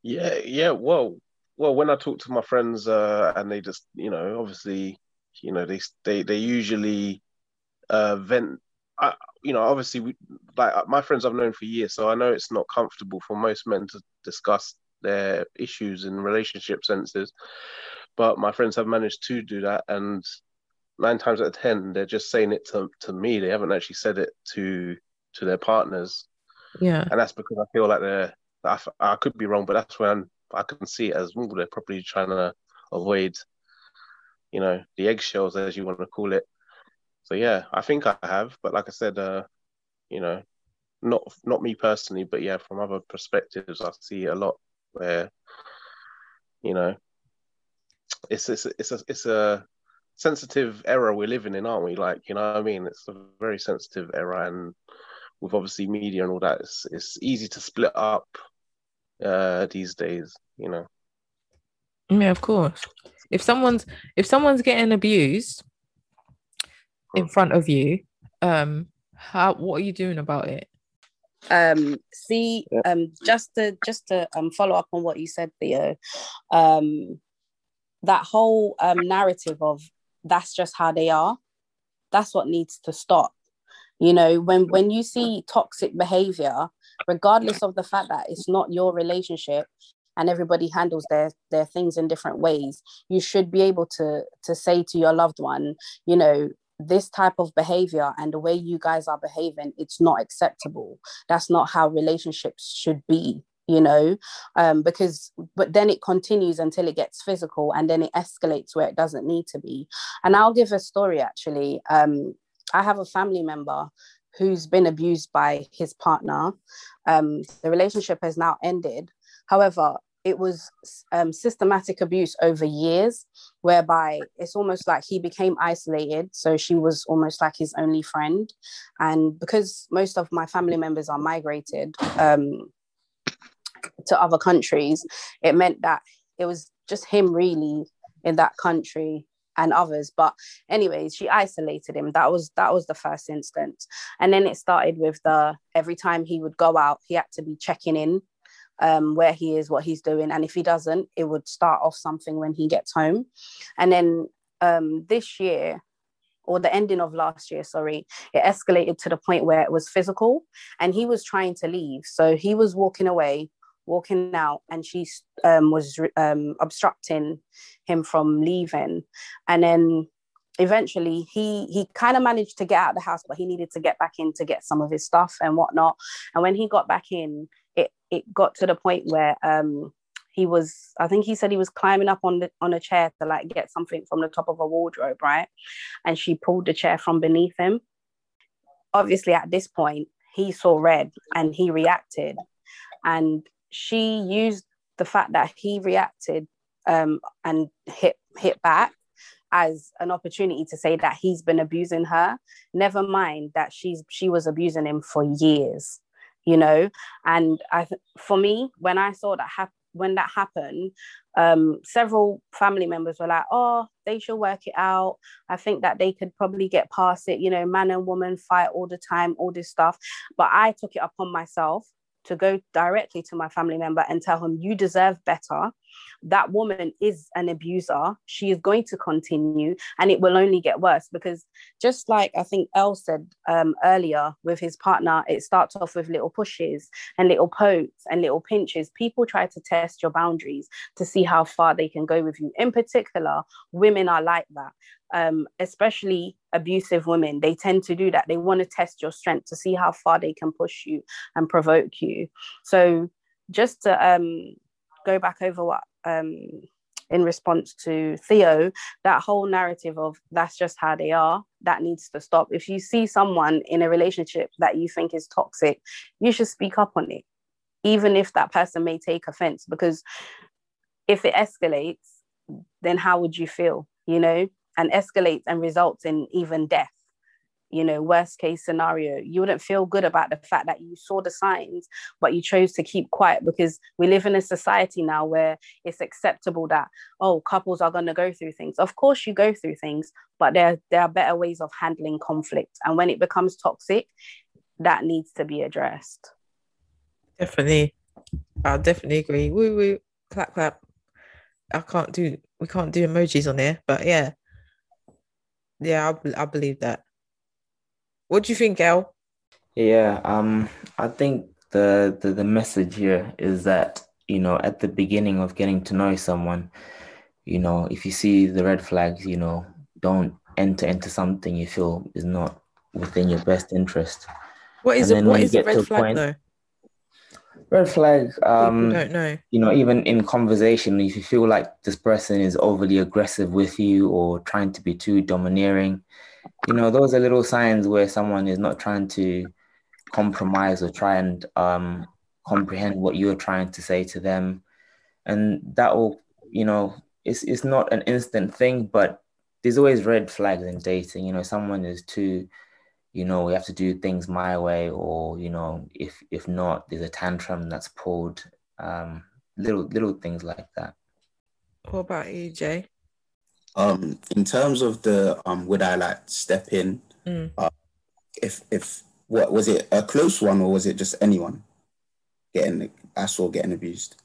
Yeah, yeah. Well, well, when I talk to my friends, uh, and they just, you know, obviously, you know, they they they usually uh vent. I, you know, obviously, we, like uh, my friends I've known for years, so I know it's not comfortable for most men to discuss their issues in relationship senses. But my friends have managed to do that, and nine times out of ten, they're just saying it to, to me. They haven't actually said it to to their partners,
Yeah.
and that's because I feel like they're. i, I could be wrong, but that's when I can see it as well. They're probably trying to avoid, you know, the eggshells as you want to call it. So yeah, I think I have, but like I said, uh, you know, not not me personally, but yeah, from other perspectives, I see a lot where, you know, it's it's it's a it's a sensitive era we're living in, aren't we? Like, you know what I mean? It's a very sensitive era, and with obviously media and all that, it's it's easy to split up uh these days, you know.
Yeah, of course. If someone's if someone's getting abused in front of you, um, how what are you doing about it?
um see
Yeah.
um just to just to um follow up on what you said theo um that whole um narrative of that's just how they are. That's what needs to stop. You know when when you see toxic behavior regardless of the fact that it's not your relationship and everybody handles their their things in different ways you should be able to to say to your loved one you know this type of behavior and the way you guys are behaving it's not acceptable. That's not how relationships should be you know um because but then it continues until it gets physical and then it escalates where it doesn't need to be. And i'll give a story actually. Um i have a family member who's been abused by his partner. Um the relationship has now ended. However it was um, systematic abuse over years whereby it's almost like he became isolated. So she was almost like his only friend. And because most of my family members are migrated um, to other countries it meant that it was just him really in that country and others but anyways she isolated him that was that was the first instance and then it started with the every time he would go out he had to be checking in um, where he is, what he's doing. And if he doesn't, it would start off something when he gets home. And then um, this year, or the ending of last year, sorry, it escalated to the point where it was physical and he was trying to leave. So he was walking away, walking out, and she um, was um, obstructing him from leaving. And then eventually he he kind of managed to get out of the house but he needed to get back in to get some of his stuff and whatnot. And when he got back in it it got to the point where um he was i think he said he was climbing up on the on a chair to like get something from the top of a wardrobe right? And she pulled the chair from beneath him. Obviously at this point he saw red and he reacted. And she used the fact that he reacted um, and hit hit back as an opportunity to say that he's been abusing her. Never mind that she's she was abusing him for years you know? And i for me when i saw that happen when that happened um, several family members were like oh they should work it out. I think that they could probably get past it you know man and woman fight all the time all this stuff. But i took it upon myself to go directly to my family member and tell him, You deserve better. That woman is an abuser. She is going to continue and it will only get worse because, just like I think El said um, earlier with his partner, it starts off with little pushes and little pokes and little pinches. People try to test your boundaries to see how far they can go with you. In particular, women are like that um, especially abusive women, they tend to do that. They want to test your strength to see how far they can push you and provoke you. So, just to um, go back over what um, in response to Theo, that whole narrative of that's just how they are, that needs to stop. If you see someone in a relationship that you think is toxic, you should speak up on it, even if that person may take offense, because if it escalates, then how would you feel? You know, and escalates and results in even death. You know worst case scenario you wouldn't feel good about the fact that you saw the signs but you chose to keep quiet because we live in a society now where it's acceptable that oh couples are going to go through things. Of course you go through things but there there are better ways of handling conflict. And when it becomes toxic that needs to be addressed.
Definitely. I definitely agree. Woo woo. Clap clap. I can't do we can't do emojis on there but yeah yeah, I, I believe that. What do you think, Gail?
Yeah, um, I think the, the the message here is that you know at the beginning of getting to know someone, you know, if you see the red flags, you know, don't enter into something you feel is not within your best interest.
What is it? What is a red flag point, though?
Red flag. Um,
don't know.
You know, even in conversation, if you feel like this person is overly aggressive with you or trying to be too domineering, you know, those are little signs where someone is not trying to compromise or try and um, comprehend what you're trying to say to them, and that will, you know, it's it's not an instant thing, but there's always red flags in dating. You know, someone is too you know, we have to do things my way, or you know, if if not, there's a tantrum that's pulled. Um, little little things like that.
What about you, Jay?
Um, in terms of the um, would I like step in? Mm. Uh, if if what was it a close one or was it just anyone getting I saw getting abused?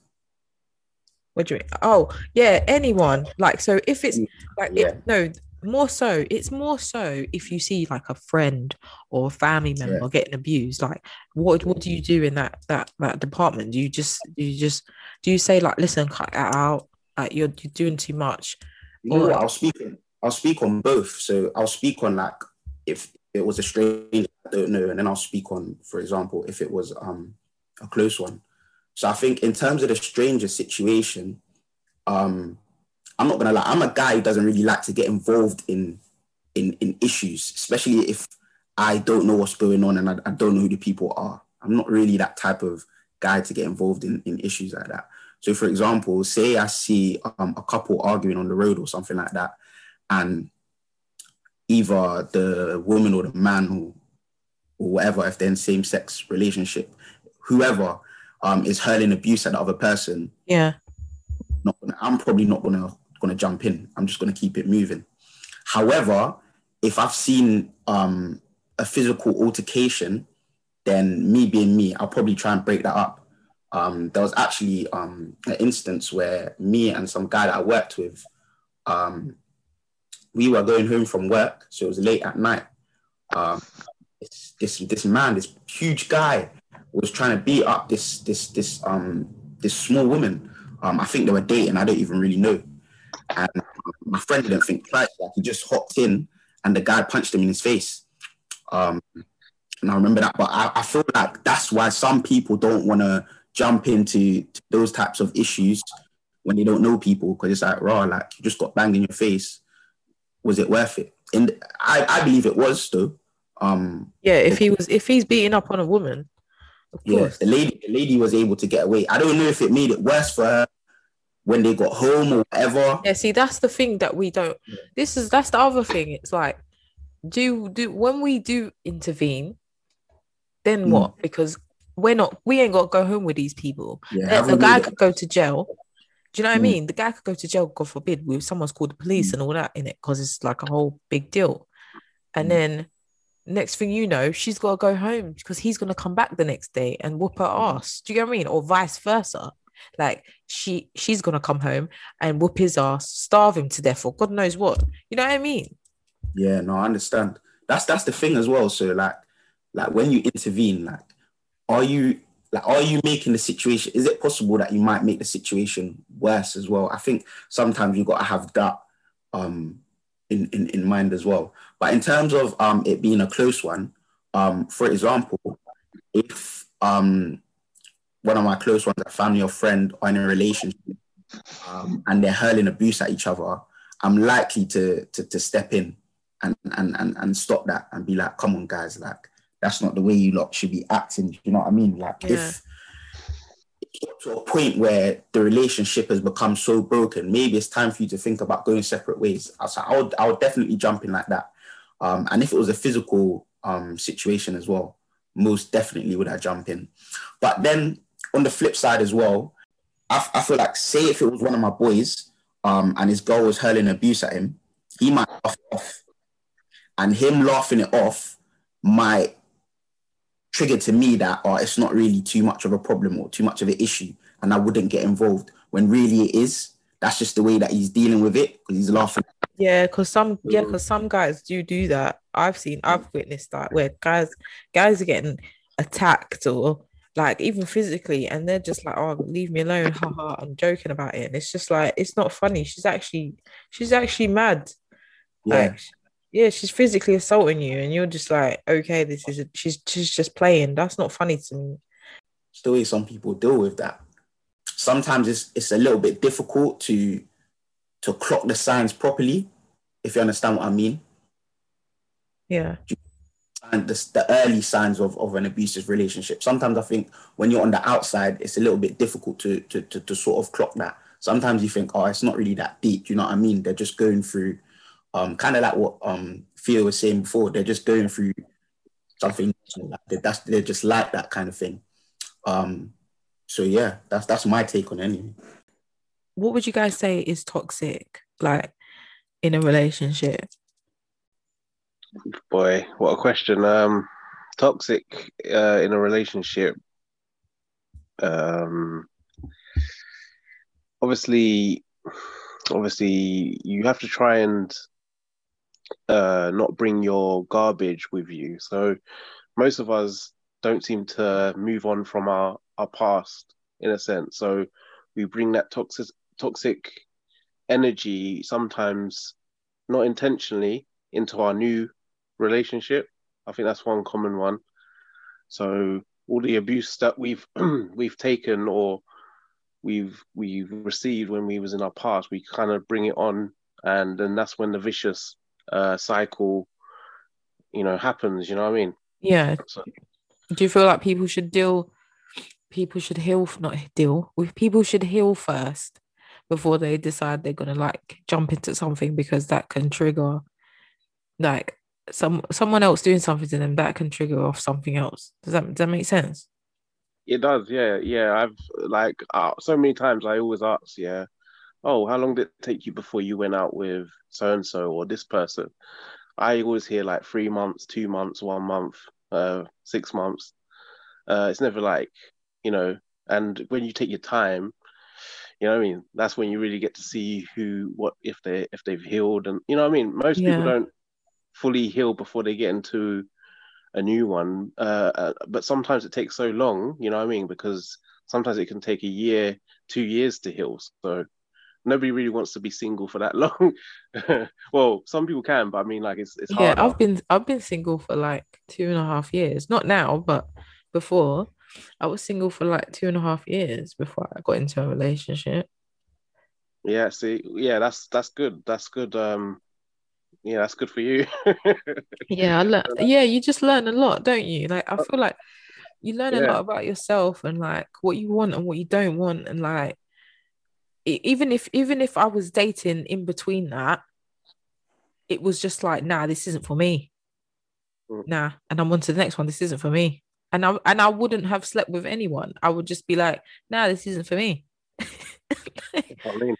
What do you mean? Oh, yeah, anyone. Like, so if it's mm, like, yeah. If, no, more so it's more so if you see like a friend or a family member yeah. getting abused like what what do you do in that that that department? Do you just do you just do you say like listen cut that out. Like you're, you're doing too much
no or, i'll speak on, i'll speak on both. So i'll speak on like if it was a stranger i don't know and then i'll speak on for example if it was um a close one. So i think in terms of the stranger situation um I'm not gonna lie, I'm a guy who doesn't really like to get involved in in in issues, especially if I don't know what's going on and I, I don't know who the people are. I'm not really that type of guy to get involved in, in issues like that. So, for example, say I see um, a couple arguing on the road or something like that, and either the woman or the man who, or whatever, if they're in same sex relationship, whoever um, is hurling abuse at the other person,
yeah,
not gonna, I'm probably not gonna going to jump in. I'm just going to keep it moving. However, if I've seen um, a physical altercation, then me being me, I'll probably try and break that up. Um, there was actually um, an instance where me and some guy that I worked with, um, we were going home from work, so it was late at night. Um, this, this this man, this huge guy, was trying to beat up this this this um this small woman. Um, I think they were dating. I don't even really know. And my friend didn't think twice. Like he just hopped in, and the guy punched him in his face. Um, and I remember that. But I, I feel like that's why some people don't want to jump into those types of issues when they don't know people because it's like raw. Like you just got banged in your face. Was it worth it? And I, I believe it was though. Um,
Yeah, if he was if he's beating up on a woman, of
yeah,
course.
the lady, the lady was able to get away. I don't know if it made it worse for her when they got home or whatever.
Yeah, see, that's the thing that we don't. This is that's the other thing. It's like, do do when we do intervene, then
Mm.
what? Because we're not, we ain't got to go home with these people.
Yeah,
The- the guy could go to jail. Do you know what I
Mm.
mean? The guy could go to jail, God forbid, with someone's called the police and all that in it, because it's like a whole big deal. And
Mm.
then next thing you know, she's got to go home because he's going to come back the next day and whoop her
Mm.
ass. Do you get what I mean? Or vice versa. Like she she's gonna come home and whoop his ass, starve him to death, or God knows what. You know what I mean?
Yeah, no, I understand. That's that's the thing as well. So like, like when you intervene, like, are you like are you making the situation? Is it possible that you might make the situation worse as well? I think sometimes you got to have that um in, in in mind as well. But in terms of um it being a close one, um for example, if um one of my close ones, a family or friend, are in a relationship um, and they're hurling abuse at each other, I'm likely to to, to step in and, and and and stop that and be like, come on, guys, like that's not the way you lot should be acting. You know what I mean? Like
Yeah.
if to a point where the relationship has become so broken, maybe it's time for you to think about going separate ways. So I would I would definitely jump in like that. Um, and if it was a physical um, situation as well, most definitely would I jump in. But then on the flip side as well, I, I feel like say if it was one of my boys um, and his girl was hurling abuse at him, he might laugh it off. And him laughing it off might trigger to me that oh, it's not really too much of a problem or too much of an issue, and I wouldn't get involved when really it is. That's just the way that he's dealing with it because he's laughing.
Yeah, because some yeah,
Mm.
because some guys do do that. I've seen, I've witnessed that where guys guys are getting attacked or like even physically, and they're just like, "Oh, leave me alone!" Haha, I'm joking about it, and it's just like it's not funny. She's actually she's actually mad.
Yeah,
Like, yeah, she's physically assaulting you, and you're just like, "Okay, this is she's she's just playing." That's not funny to me.
it's the way some people deal with that. Sometimes it's it's a little bit difficult to to clock the signs properly, if you understand what I mean.
Yeah,
and the, the early signs of, of an abusive relationship. Sometimes I think when you're on the outside, it's a little bit difficult to, to, to, to sort of clock that. Sometimes you think, oh, it's not really that deep. You know what I mean? They're just going through, um, kind of like what um Theo was saying before. They're just going through something. Like that. That's they're just like that kind of thing. Um, so yeah, that's that's my take on it
what would you guys say is toxic, like in a relationship?
Boy, what a question. Um, toxic uh, in a relationship. Um, obviously, obviously, you have to try and uh, not bring your garbage with you. So, most of us don't seem to move on from our our past in a sense. So, we bring that toxic toxic energy sometimes not intentionally into our new relationship. I think that's one common one. So all the abuse that we've *clears throat* we've taken or we've we've received when we was in our past, we kind of bring it on, and then that's when the vicious uh, cycle, you know, happens. You know what I mean?
Yeah.
So,
Do you feel like people should deal? People should heal, not deal with. People should heal first before they decide they're gonna like jump into something because that can trigger, like some someone else doing something to them that can trigger off something else. Does that does that make sense?
It does, yeah, yeah. I've like uh, so many times I always ask, yeah, oh, how long did it take you before you went out with so and so or this person? I always hear like three months, two months, one month, uh, six months. Uh, it's never like, you know, and when you take your time you know what i mean that's when you really get to see who what if they if they've healed and you know what i mean most
Yeah.
people don't fully heal before they get into a new one uh, uh, but sometimes it takes so long you know what i mean because sometimes it can take a year two years to heal so nobody really wants to be single for that *laughs* long well some people can but i mean like it's it's
yeah,
hard
I've been I've been single for like two and a half years. Not now, but before. I was single for like two and a half years before I got into a relationship.
Yeah, see, yeah, that's that's good. That's good. Um, yeah, that's good for you. *laughs*
Yeah, I learn. Yeah, you just learn a lot, don't you? Like I feel like you learn a lot about yourself and like what you want and what you don't want, and like even if even if I was dating in between that, it was just like, nah, this isn't for me.
Mm.
Nah, and I'm on to the next one. This isn't for me. And I and I wouldn't have slept with anyone. I would just be like, nah, this isn't for me.
That's I mean.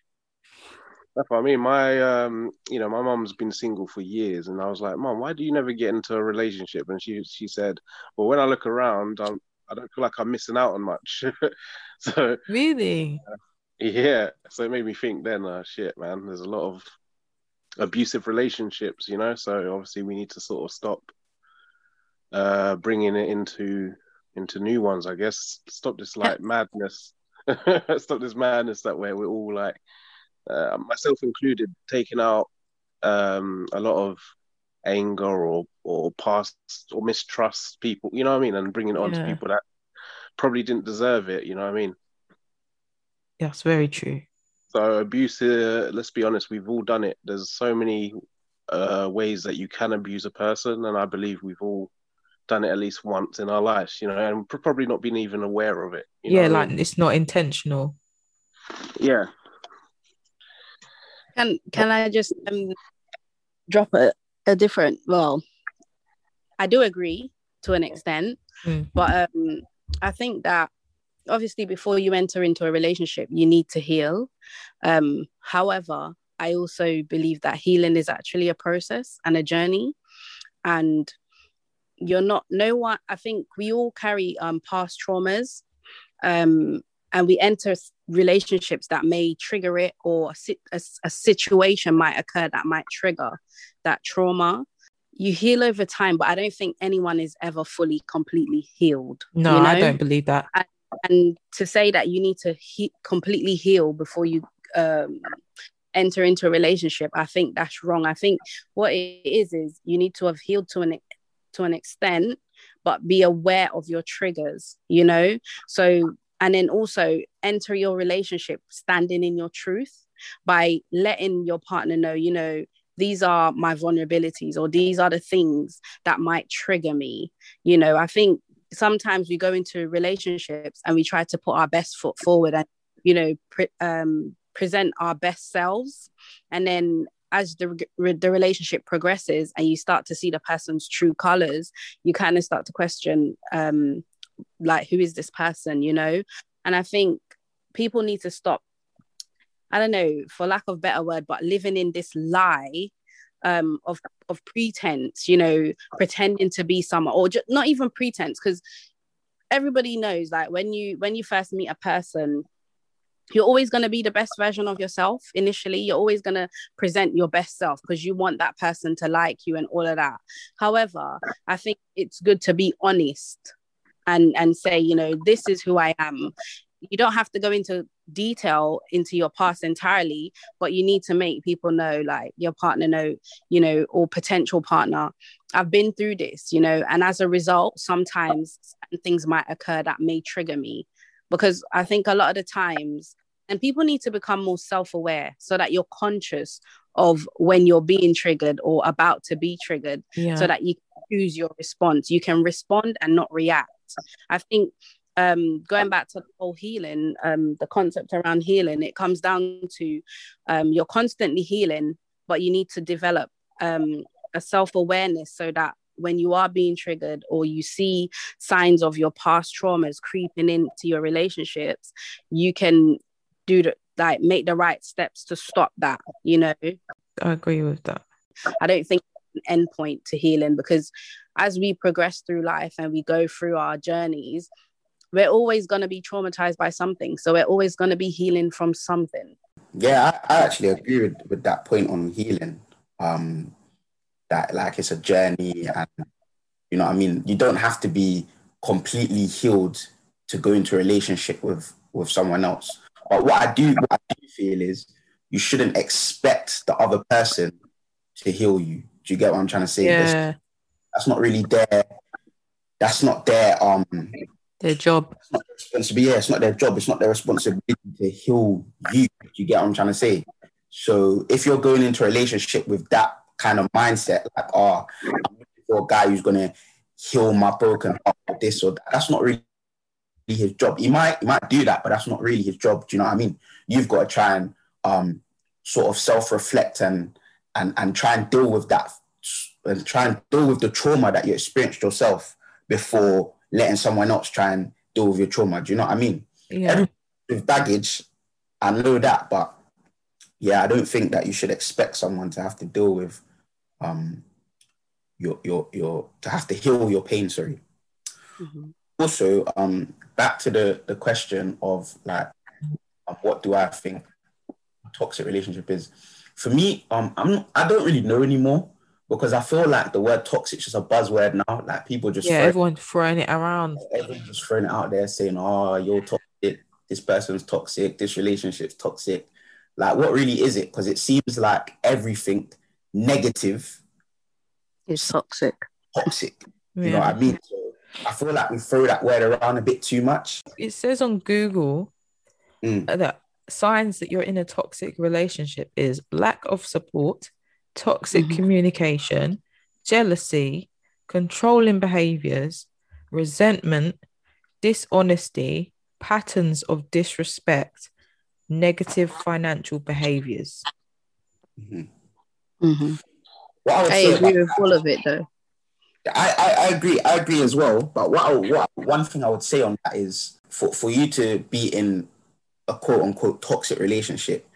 That's what I mean. My um, you know, my mum's been single for years, and I was like, "Mom, why do you never get into a relationship? And she she said, Well, when I look around, I'm, I don't feel like I'm missing out on much. *laughs* so
Really?
yeah, so it made me think. Then, uh, shit, man, there's a lot of abusive relationships, you know. So obviously, we need to sort of stop uh bringing it into into new ones. I guess stop this like *laughs* madness. *laughs* stop this madness that way. We're all like uh, myself included, taking out um, a lot of anger or or past or mistrust people. You know what I mean, and bringing it on to people that probably didn't deserve it. You know what I mean.
That's very true.
So abuse. Uh, let's be honest, we've all done it. There's so many uh, ways that you can abuse a person, and I believe we've all done it at least once in our lives. You know, and probably not been even aware of it. you know
Yeah,
what I
like
mean?
it's not intentional.
yeah,
Can can I just um, drop a, a different? Well, I do agree to an extent,
Mm.
but um, I think that obviously before you enter into a relationship, you need to heal. Um, however, I also believe that healing is actually a process and a journey, and you're not no one. I think we all carry um, past traumas. Um, and we enter relationships that may trigger it or a, a, situation might occur that might trigger that trauma you heal over time but i don't think anyone is ever fully completely healed
No,
you know?
I don't believe that.
and to say that you need to he- completely heal before you um, enter into a relationship i think that's wrong i think what it is is you need to have healed to an to an extent but be aware of your triggers you know so and then also enter your relationship standing in your truth by letting your partner know you know these are my vulnerabilities or these are the things that might trigger me. You know i think sometimes we go into relationships and we try to put our best foot forward and you know pre- um, present our best selves. And then as the, re- the relationship progresses and you start to see the person's true colors you kind of start to question um like who is this person you know? And i think people need to stop i don't know for lack of better word but living in this lie um of of pretense you know pretending to be someone or just not even pretense because everybody knows like when you when you first meet a person you're always going to be the best version of yourself initially. You're always going to present your best self because you want that person to like you and all of that. However i think it's good to be honest and and say you know this is who i am. You don't have to go into detail into your past entirely but you need to make people know like your partner know you know or potential partner i've been through this you know? And as a result sometimes things might occur that may trigger me. Because i think a lot of the times and people need to become more self-aware so that you're conscious of when you're being triggered or about to be triggered
Yeah.
so that you can choose your response. You can respond and not react i think um going back to the whole healing um the concept around healing it comes down to um you're constantly healing but you need to develop um a self-awareness so that when you are being triggered or you see signs of your past traumas creeping into your relationships you can do the like make the right steps to stop that you know
I agree with that.
I don't think an end point to healing because as we progress through life and we go through our journeys, we're always going to be traumatized by something so we're always going to be healing from something
Yeah, I, I actually agree with, with that point on healing. Um, that like it's a journey, and you know, what I mean, you don't have to be completely healed to go into a relationship with with someone else. But what I do, what I do feel is you shouldn't expect the other person to heal you. Do you get what I'm trying to say? That's-
Yeah,
That's not really their. That's not their um
their job.
it's not their responsibility. Yeah, it's not their job. It's not their responsibility to heal you. Do you get what I'm trying to say? So if you're going into a relationship with that kind of mindset, like, oh, I'm looking for a guy who's gonna heal my broken heart or this or that, that's not really his job. He might he might do that, but that's not really his job. Do you know what I mean? You've got to try and um sort of self-reflect and and and try and deal with that and try and deal with the trauma that you experienced yourself before letting someone else try and deal with your trauma. Do you know what I mean?
Yeah,
Every- With baggage, I know that, but yeah, I don't think that you should expect someone to have to deal with um your your your to have to heal your pain. Sorry.
Mhm.
Also, um, back to the the question of like, what do I think a toxic relationship is? For me, um, I'm I don't really know anymore because I feel like the word toxic is just a buzzword now. Like people just
yeah.
throw-
Everyone throwing it around.
everyone's just throwing it out there saying, "Oh, you're toxic. This person's toxic. This relationship's toxic." Like, what really is it? Because it seems like everything negative,
is toxic
toxic. You know what I mean? So I feel like we throw that word around a bit too much.
It says on Google
Mm.
that signs that you're in a toxic relationship is lack of support, toxic
Mhm.
communication, jealousy, controlling behaviors, resentment, dishonesty, patterns of disrespect, negative financial behaviors.
Mhm.
Mhm.
What I
i agree
about-
with all of it though
I, I, I agree. I agree as well. But what, I, what one thing I would say on that is for, for you to be in a quote unquote toxic relationship,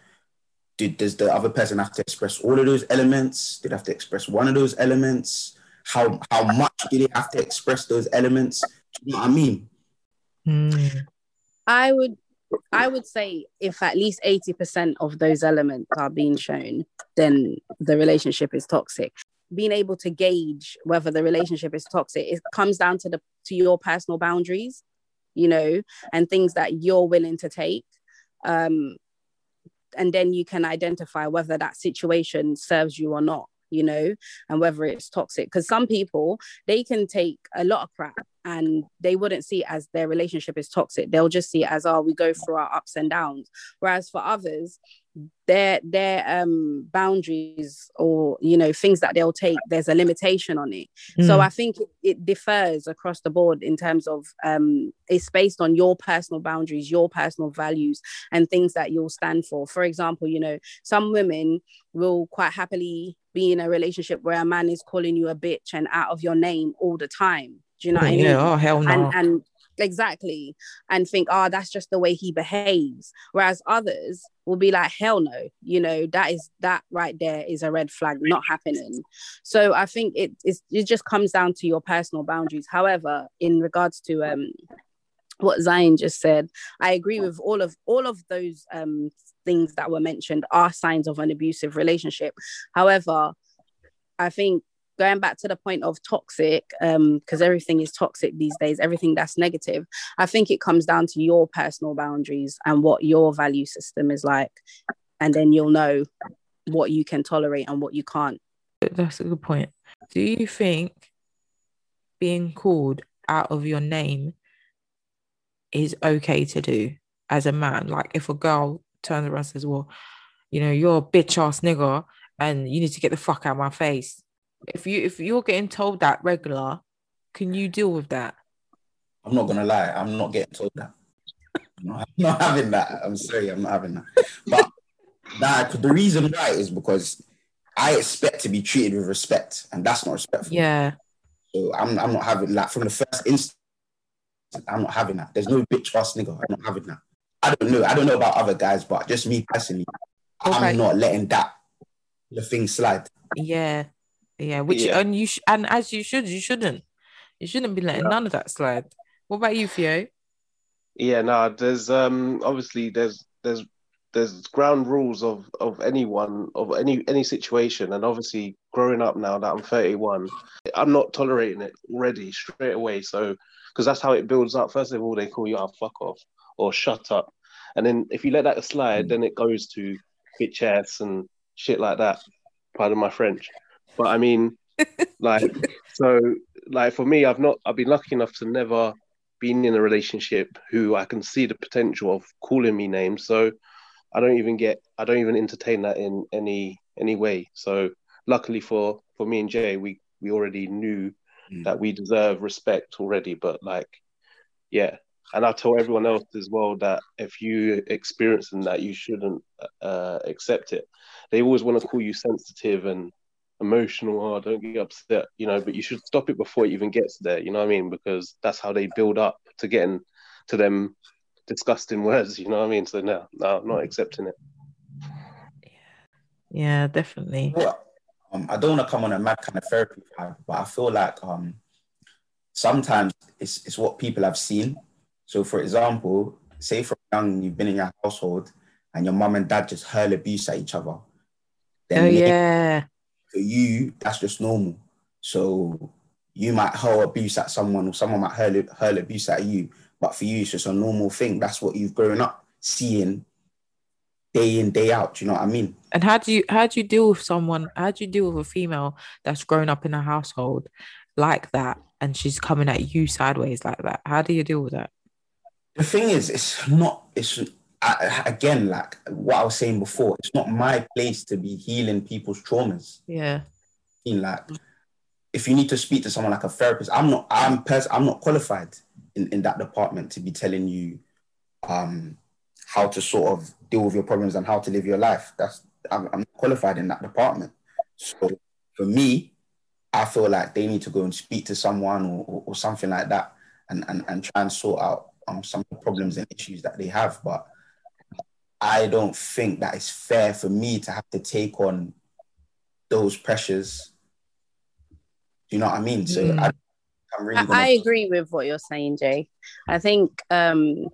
do, does the other person have to express all of those elements? Did have to express one of those elements? How how much do they have to express those elements? You know what I mean?
Mm.
I would I would say if at least 80% of those elements are being shown, then the relationship is toxic. Being able to gauge whether the relationship is toxic, it comes down to the to your personal boundaries, you know, and things that you're willing to take. Um, and then you can identify whether that situation serves you or not, you know, and whether it's toxic. Because some people they can take a lot of crap and they wouldn't see it as their relationship is toxic. They'll just see it as oh, we go through our ups and downs. Whereas for others, their their um boundaries or you know things that they'll take, there's a limitation on it. So
Mm.
I think it, it differs across the board in terms of um it's based on your personal boundaries, your personal values, and things that you'll stand for. For example, you know, some women will quite happily be in a relationship where a man is calling you a bitch and out of your name all the time. Do you know what I mean?
yeah, oh hell no.
and and exactly. And think oh that's just the way he behaves. Whereas others will be like hell no you know that is that right there is a red flag not happening. So i think it is it just comes down to your personal boundaries. However in regards to um what Zion just said, I agree with all of all of those um things that were mentioned are signs of an abusive relationship. However, I think going back to the point of toxic, um, because everything is toxic these days, everything that's negative, I think it comes down to your personal boundaries and what your value system is like. And then you'll know what you can tolerate and what you can't.
That's a good point. Do you think being called out of your name is okay to do as a man? Like if a girl turns around and says, Well, you know, you're a bitch ass nigga and you need to get the fuck out of my face. If you if you're getting told that regular, can you deal with that?
I'm not gonna lie. I'm not getting told that. I'm not, I'm not having that. I'm sorry. I'm not having that. But that the reason why is because I expect to be treated with respect, and that's not respectful.
Yeah.
So I'm, I'm not having like from the first instant. I'm not having that. There's no bitch ass nigga. I'm not having that. I don't know. I don't know about other guys, but just me personally,
Okay.
I'm not letting that the thing slide.
Yeah. Yeah. Which
Yeah.
and you sh- and as you should, you shouldn't. You shouldn't be letting none of that slide. What about you, Theo?
Yeah, no, there's um obviously there's there's there's ground rules of of anyone of any any situation and obviously growing up now that I'm 31 I'm not tolerating it already straight away so because that's how it builds up first of all they call you out fuck off or shut up and then if you let that slide then it goes to bitch ass and shit like that pardon my French but I mean like *laughs* so like for me I've not I've been lucky enough to never been in a relationship who I can see the potential of calling me names so I don't even get I don't even entertain that in any any way. So luckily for for me and Jay, we we already knew
Mm.
that we deserve respect already. But like, yeah, and I tell everyone else as well that if you experiencing that, you shouldn't uh, accept it. They always want to call you sensitive and emotional. Oh, don't get upset, you know. But you should stop it before it even gets there. You know what I mean? Because that's how they build up to getting to them disgusting *laughs* words. You know what I mean? So no, no, I'm not accepting it.
Yeah, definitely.
Well, um, I don't want to come on a mad kind of therapy vibe, but I feel like um, sometimes it's, it's what people have seen. So, for example, say from young you've been in your household and your mum and dad just hurl abuse at each other.
Oh
maybe
yeah.
For you, that's just normal. So you might hurl abuse at someone, or someone might hurl, hurl abuse at you, but for you, it's just a normal thing. That's what you've grown up seeing day in, day out. Do you know what I mean?
And how do you how do you deal with someone? How do you deal with a female that's grown up in a household like that and she's coming at you sideways like that? How do you deal with that?
the thing is, it's not. It's I, again like what I was saying before. It's not my place to be healing people's traumas.
Yeah.
In like, if you need to speak to someone like a therapist, I'm not. I'm pers- I'm not qualified in, in that department to be telling you um how to sort of deal with your problems and how to live your life. That's I'm, I'm not qualified in that department. So for me, I feel like they need to go and speak to someone or, or, or something like that and, and, and try and sort out um, some of the problems and issues that they have. But I don't think that it's fair for me to have to take on those pressures. Do you know what I mean? So
Mm.
I, I'm really gonna,
I agree with what you're saying, Jay. I think um,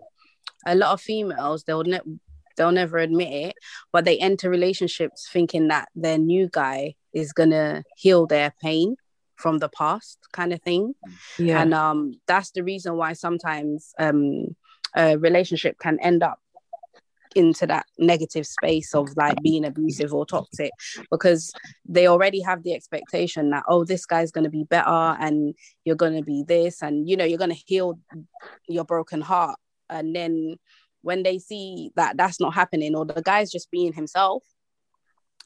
a lot of females they'll ne- they'll never admit it, but they enter relationships thinking that their new guy is gonna heal their pain from the past, kind of thing.
Yeah.
And um, that's the reason why sometimes um, a relationship can end up into that negative space of like being abusive or toxic because they already have the expectation that oh this guy's going to be better and you're going to be this and you know you're going to heal your broken heart. And then when they see that that's not happening or the guy's just being himself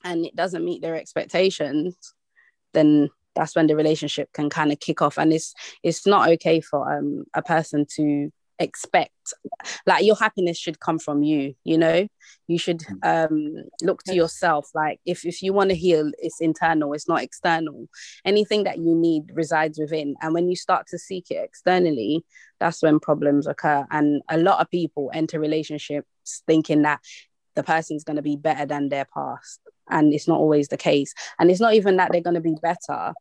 and it doesn't meet their expectations then that's when the relationship can kind of kick off. And it's it's not okay for um a person to expect like your happiness should come from you you know? You should um look to yourself like if if you want to heal it's internal it's not external. Anything that you need resides within. And when you start to seek it externally that's when problems occur. And a lot of people enter relationships thinking that the person's going to be better than their past. And it's not always the case. And it's not even that they're going to be better.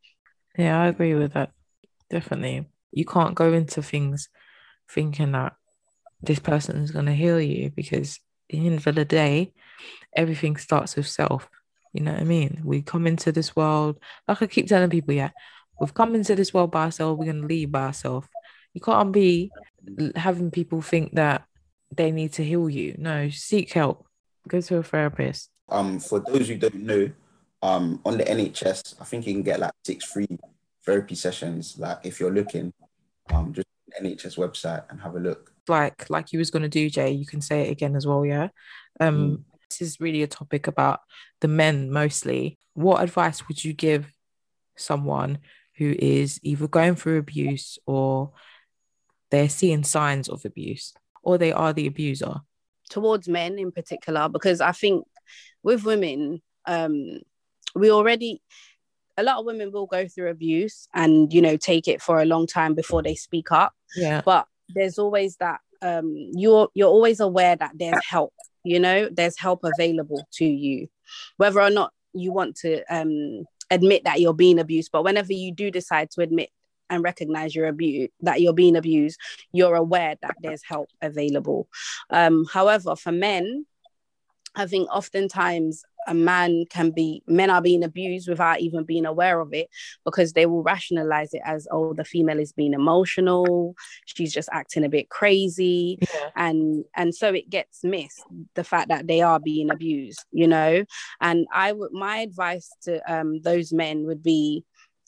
Yeah, I agree with that. Definitely. You can't go into things thinking that this person is going to heal you because at the end of the day, everything starts with self. You know what I mean? We come into this world, like I keep telling people, yeah, we've come into this world by ourselves, we're going to leave by ourselves. You can't be having people think that they need to heal you. No, seek help, go to a therapist.
um, for those who don't know, um, on the NHS, I think you can get like six free therapy sessions. Like if you're looking, um, just NHS website and have a look.
like like you was going to do jay you can say it again as well yeah? Um this is really a topic about the men mostly. What advice would you give someone who is either going through abuse or they're seeing signs of abuse or they are the abuser?
Towards men in particular because I think with women, um, we already a lot of women will go through abuse and you know take it for a long time before they speak up.
yeah
But there's always that um, you're you're always aware that there's help. You know, there's help available to you, whether or not you want to um, admit that you're being abused. But whenever you do decide to admit and recognize you're abused that you're being abused you're aware that there's help available um however for men I think oftentimes a man can be men are being abused without even being aware of it because they will rationalize it as oh the female is being emotional she's just acting a bit crazy.
Yeah.
and and so it gets missed the fact that they are being abused you know? And i would my advice to um those men would be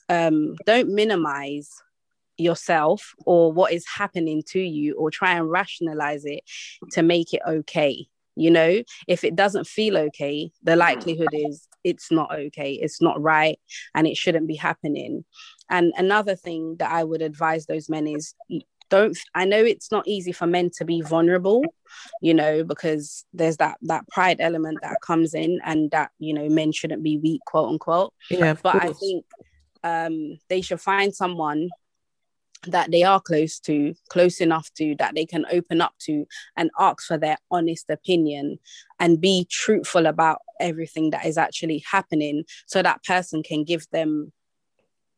um don't minimize yourself or what is happening to you or try and rationalize it to make it okay you know if it doesn't feel okay the likelihood is it's not okay it's not right and it shouldn't be happening. And another thing that i would advise those men is don't i know it's not easy for men to be vulnerable you know because there's that that pride element that comes in and that you know men shouldn't be weak quote unquote.
Yeah,
but i think um they should find someone that they are close to close enough to that they can open up to and ask for their honest opinion and be truthful about everything that is actually happening so that person can give them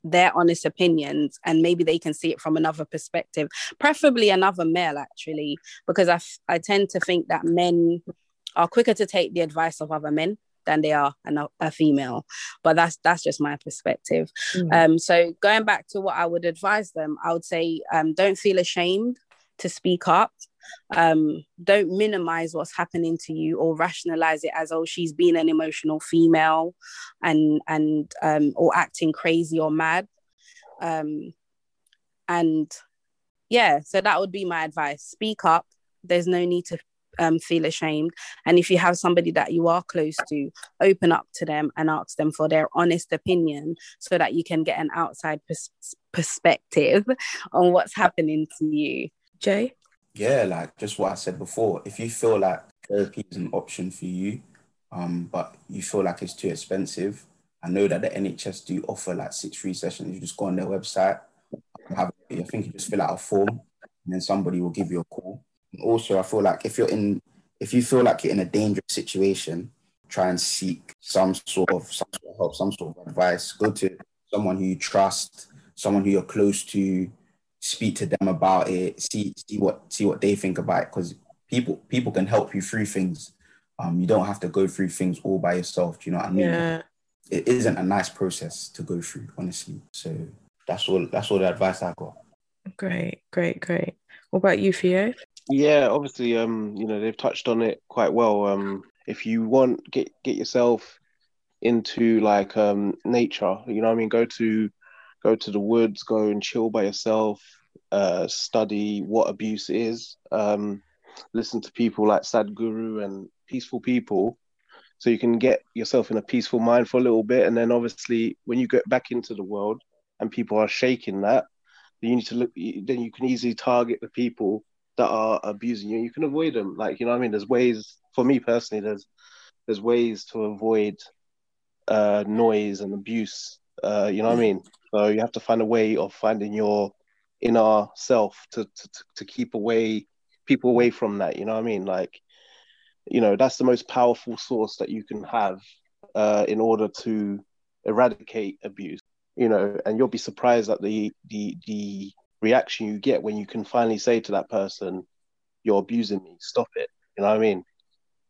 their honest opinions and maybe they can see it from another perspective preferably another male actually because I, f- I tend to think that men are quicker to take the advice of other men than they are an, a female but that's that's just my perspective
Mm.
um, so going back to what I would advise them, I would say um, don't feel ashamed to speak up. Um, don't minimize what's happening to you or rationalize it as oh she's being an emotional female and and um, or acting crazy or mad. Um, and yeah, so that would be my advice. Speak up. There's no need to um, feel ashamed. And if you have somebody that you are close to, open up to them and ask them for their honest opinion so that you can get an outside pers- perspective *laughs* on what's happening to you.
Jay?
Yeah, like just what I said before. If you feel like therapy is an option for you, um, but you feel like it's too expensive, I know that the NHS do offer like six free sessions. You just go on their website, have, I think you just fill out a form, and then somebody will give you a call. Also, I feel like if you're in, if you feel like you're in a dangerous situation, try and seek some sort of some sort of help, some sort of advice. Go to someone who you trust, someone who you're close to, speak to them about it, see see what see what they think about it. Because people people can help you through things. Um, you don't have to go through things all by yourself. Do you know what I mean?
Yeah.
It isn't a nice process to go through, honestly. So that's all that's all the advice I got.
Great, great, great. What about you, Theo?
Yeah, obviously, um, you know, they've touched on it quite well. Um, if you want get get yourself into like um nature, you know I mean, go to go to the woods, go and chill by yourself, uh, study what abuse is, um, listen to people like Sadhguru and peaceful people, so you can get yourself in a peaceful mind for a little bit, and then obviously when you get back into the world and people are shaking that, you need to look. Then you can easily target the people that are abusing you. You can avoid them. Like you know, what I mean, there's ways. For me personally, there's there's ways to avoid uh, noise and abuse. Uh, you know what I mean? So you have to find a way of finding your inner self to to, to keep away people away from that. You know what I mean? Like, you know, that's the most powerful source that you can have uh, in order to eradicate abuse. You know, and you'll be surprised at the the the reaction you get when you can finally say to that person, "You're abusing me. Stop it." You know what I mean?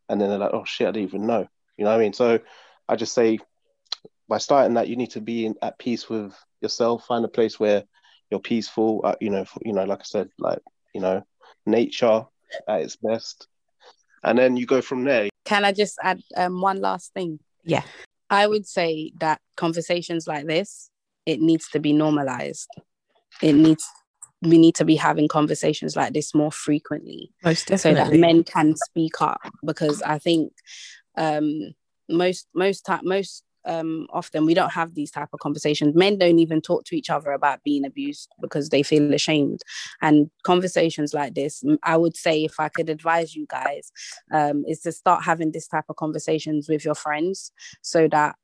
And then they're like, "Oh shit, I didn't even know." You know what I mean? So I just say, by starting that, you need to be in, at peace with yourself. Find a place where you're peaceful. Uh, you know, you know, like I said, like you know, nature at its best, and then you go from there.
Can I just add um, one last thing?
Yeah.
I would say that conversations like this, it needs to be normalized. It needs we need to be having conversations like this more frequently so that men can speak up because I think um most most time most um often we don't have these type of conversations. Men don't even talk to each other about being abused because they feel ashamed. And conversations like this i would say if i could advise you guys um is to start having this type of conversations with your friends so that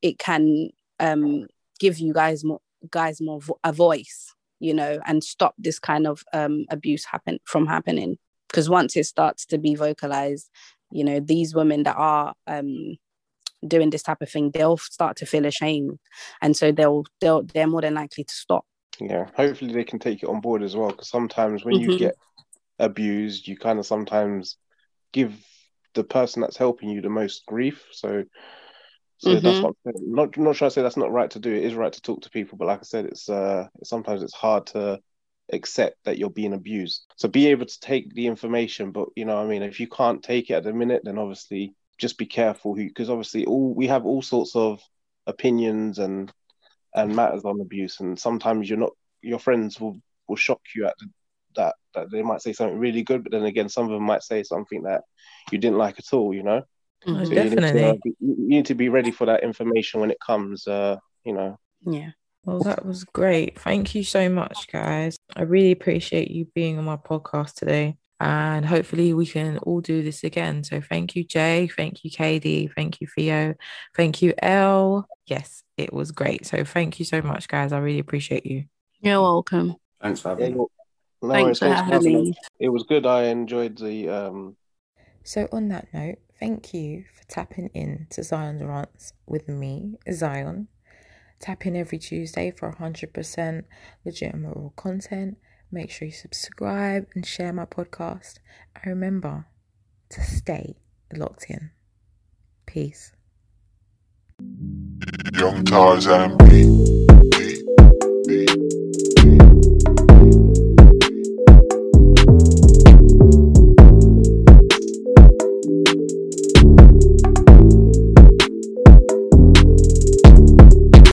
it can um give you guys more guys more vo- a voice you know and stop this kind of um abuse happen from happening because once it starts to be vocalized you know these women that are um doing this type of thing they'll start to feel ashamed and so they'll they'll they're more than likely to stop
Yeah, hopefully they can take it on board as well. Because sometimes when you
Mhm.
get abused, you kind of sometimes give the person that's helping you the most grief. So, so that's
Mhm.
what I'm not not sure I say that's not right to do. It is right to talk to people, but like I said, it's uh sometimes it's hard to accept that you're being abused. So be able to take the information, but you know, I mean, if you can't take it at the minute, then obviously just be careful who, because obviously all we have all sorts of opinions and and matters on abuse, and sometimes you're not your friends will will shock you at the, that that they might say something really good, but then again, some of them might say something that you didn't like at all. You know,
Mhm.
so you need, to, uh,
Definitely.
be, you need to be ready for that information when it comes. Uh, you know,
Yeah.
Well, that was great. Thank you so much, guys. I really appreciate you being on my podcast today. And hopefully, we can all do this again. So, thank you, Jay. Thank you, Katie. Thank you, Theo. Thank you, Elle. Yes, it was great. So, thank you so much, guys. I really appreciate you.
You're welcome.
Thanks for having me.
no
Thanks for
worries,
having me.
It was good. I enjoyed the um,
So, on that note, thank you for tapping in to Zion's Rants with me, Zion. Tap in every Tuesday for 100% legitimate raw content. Make sure you subscribe and share my podcast. And remember to stay locked in. Peace.
Young Tarzan.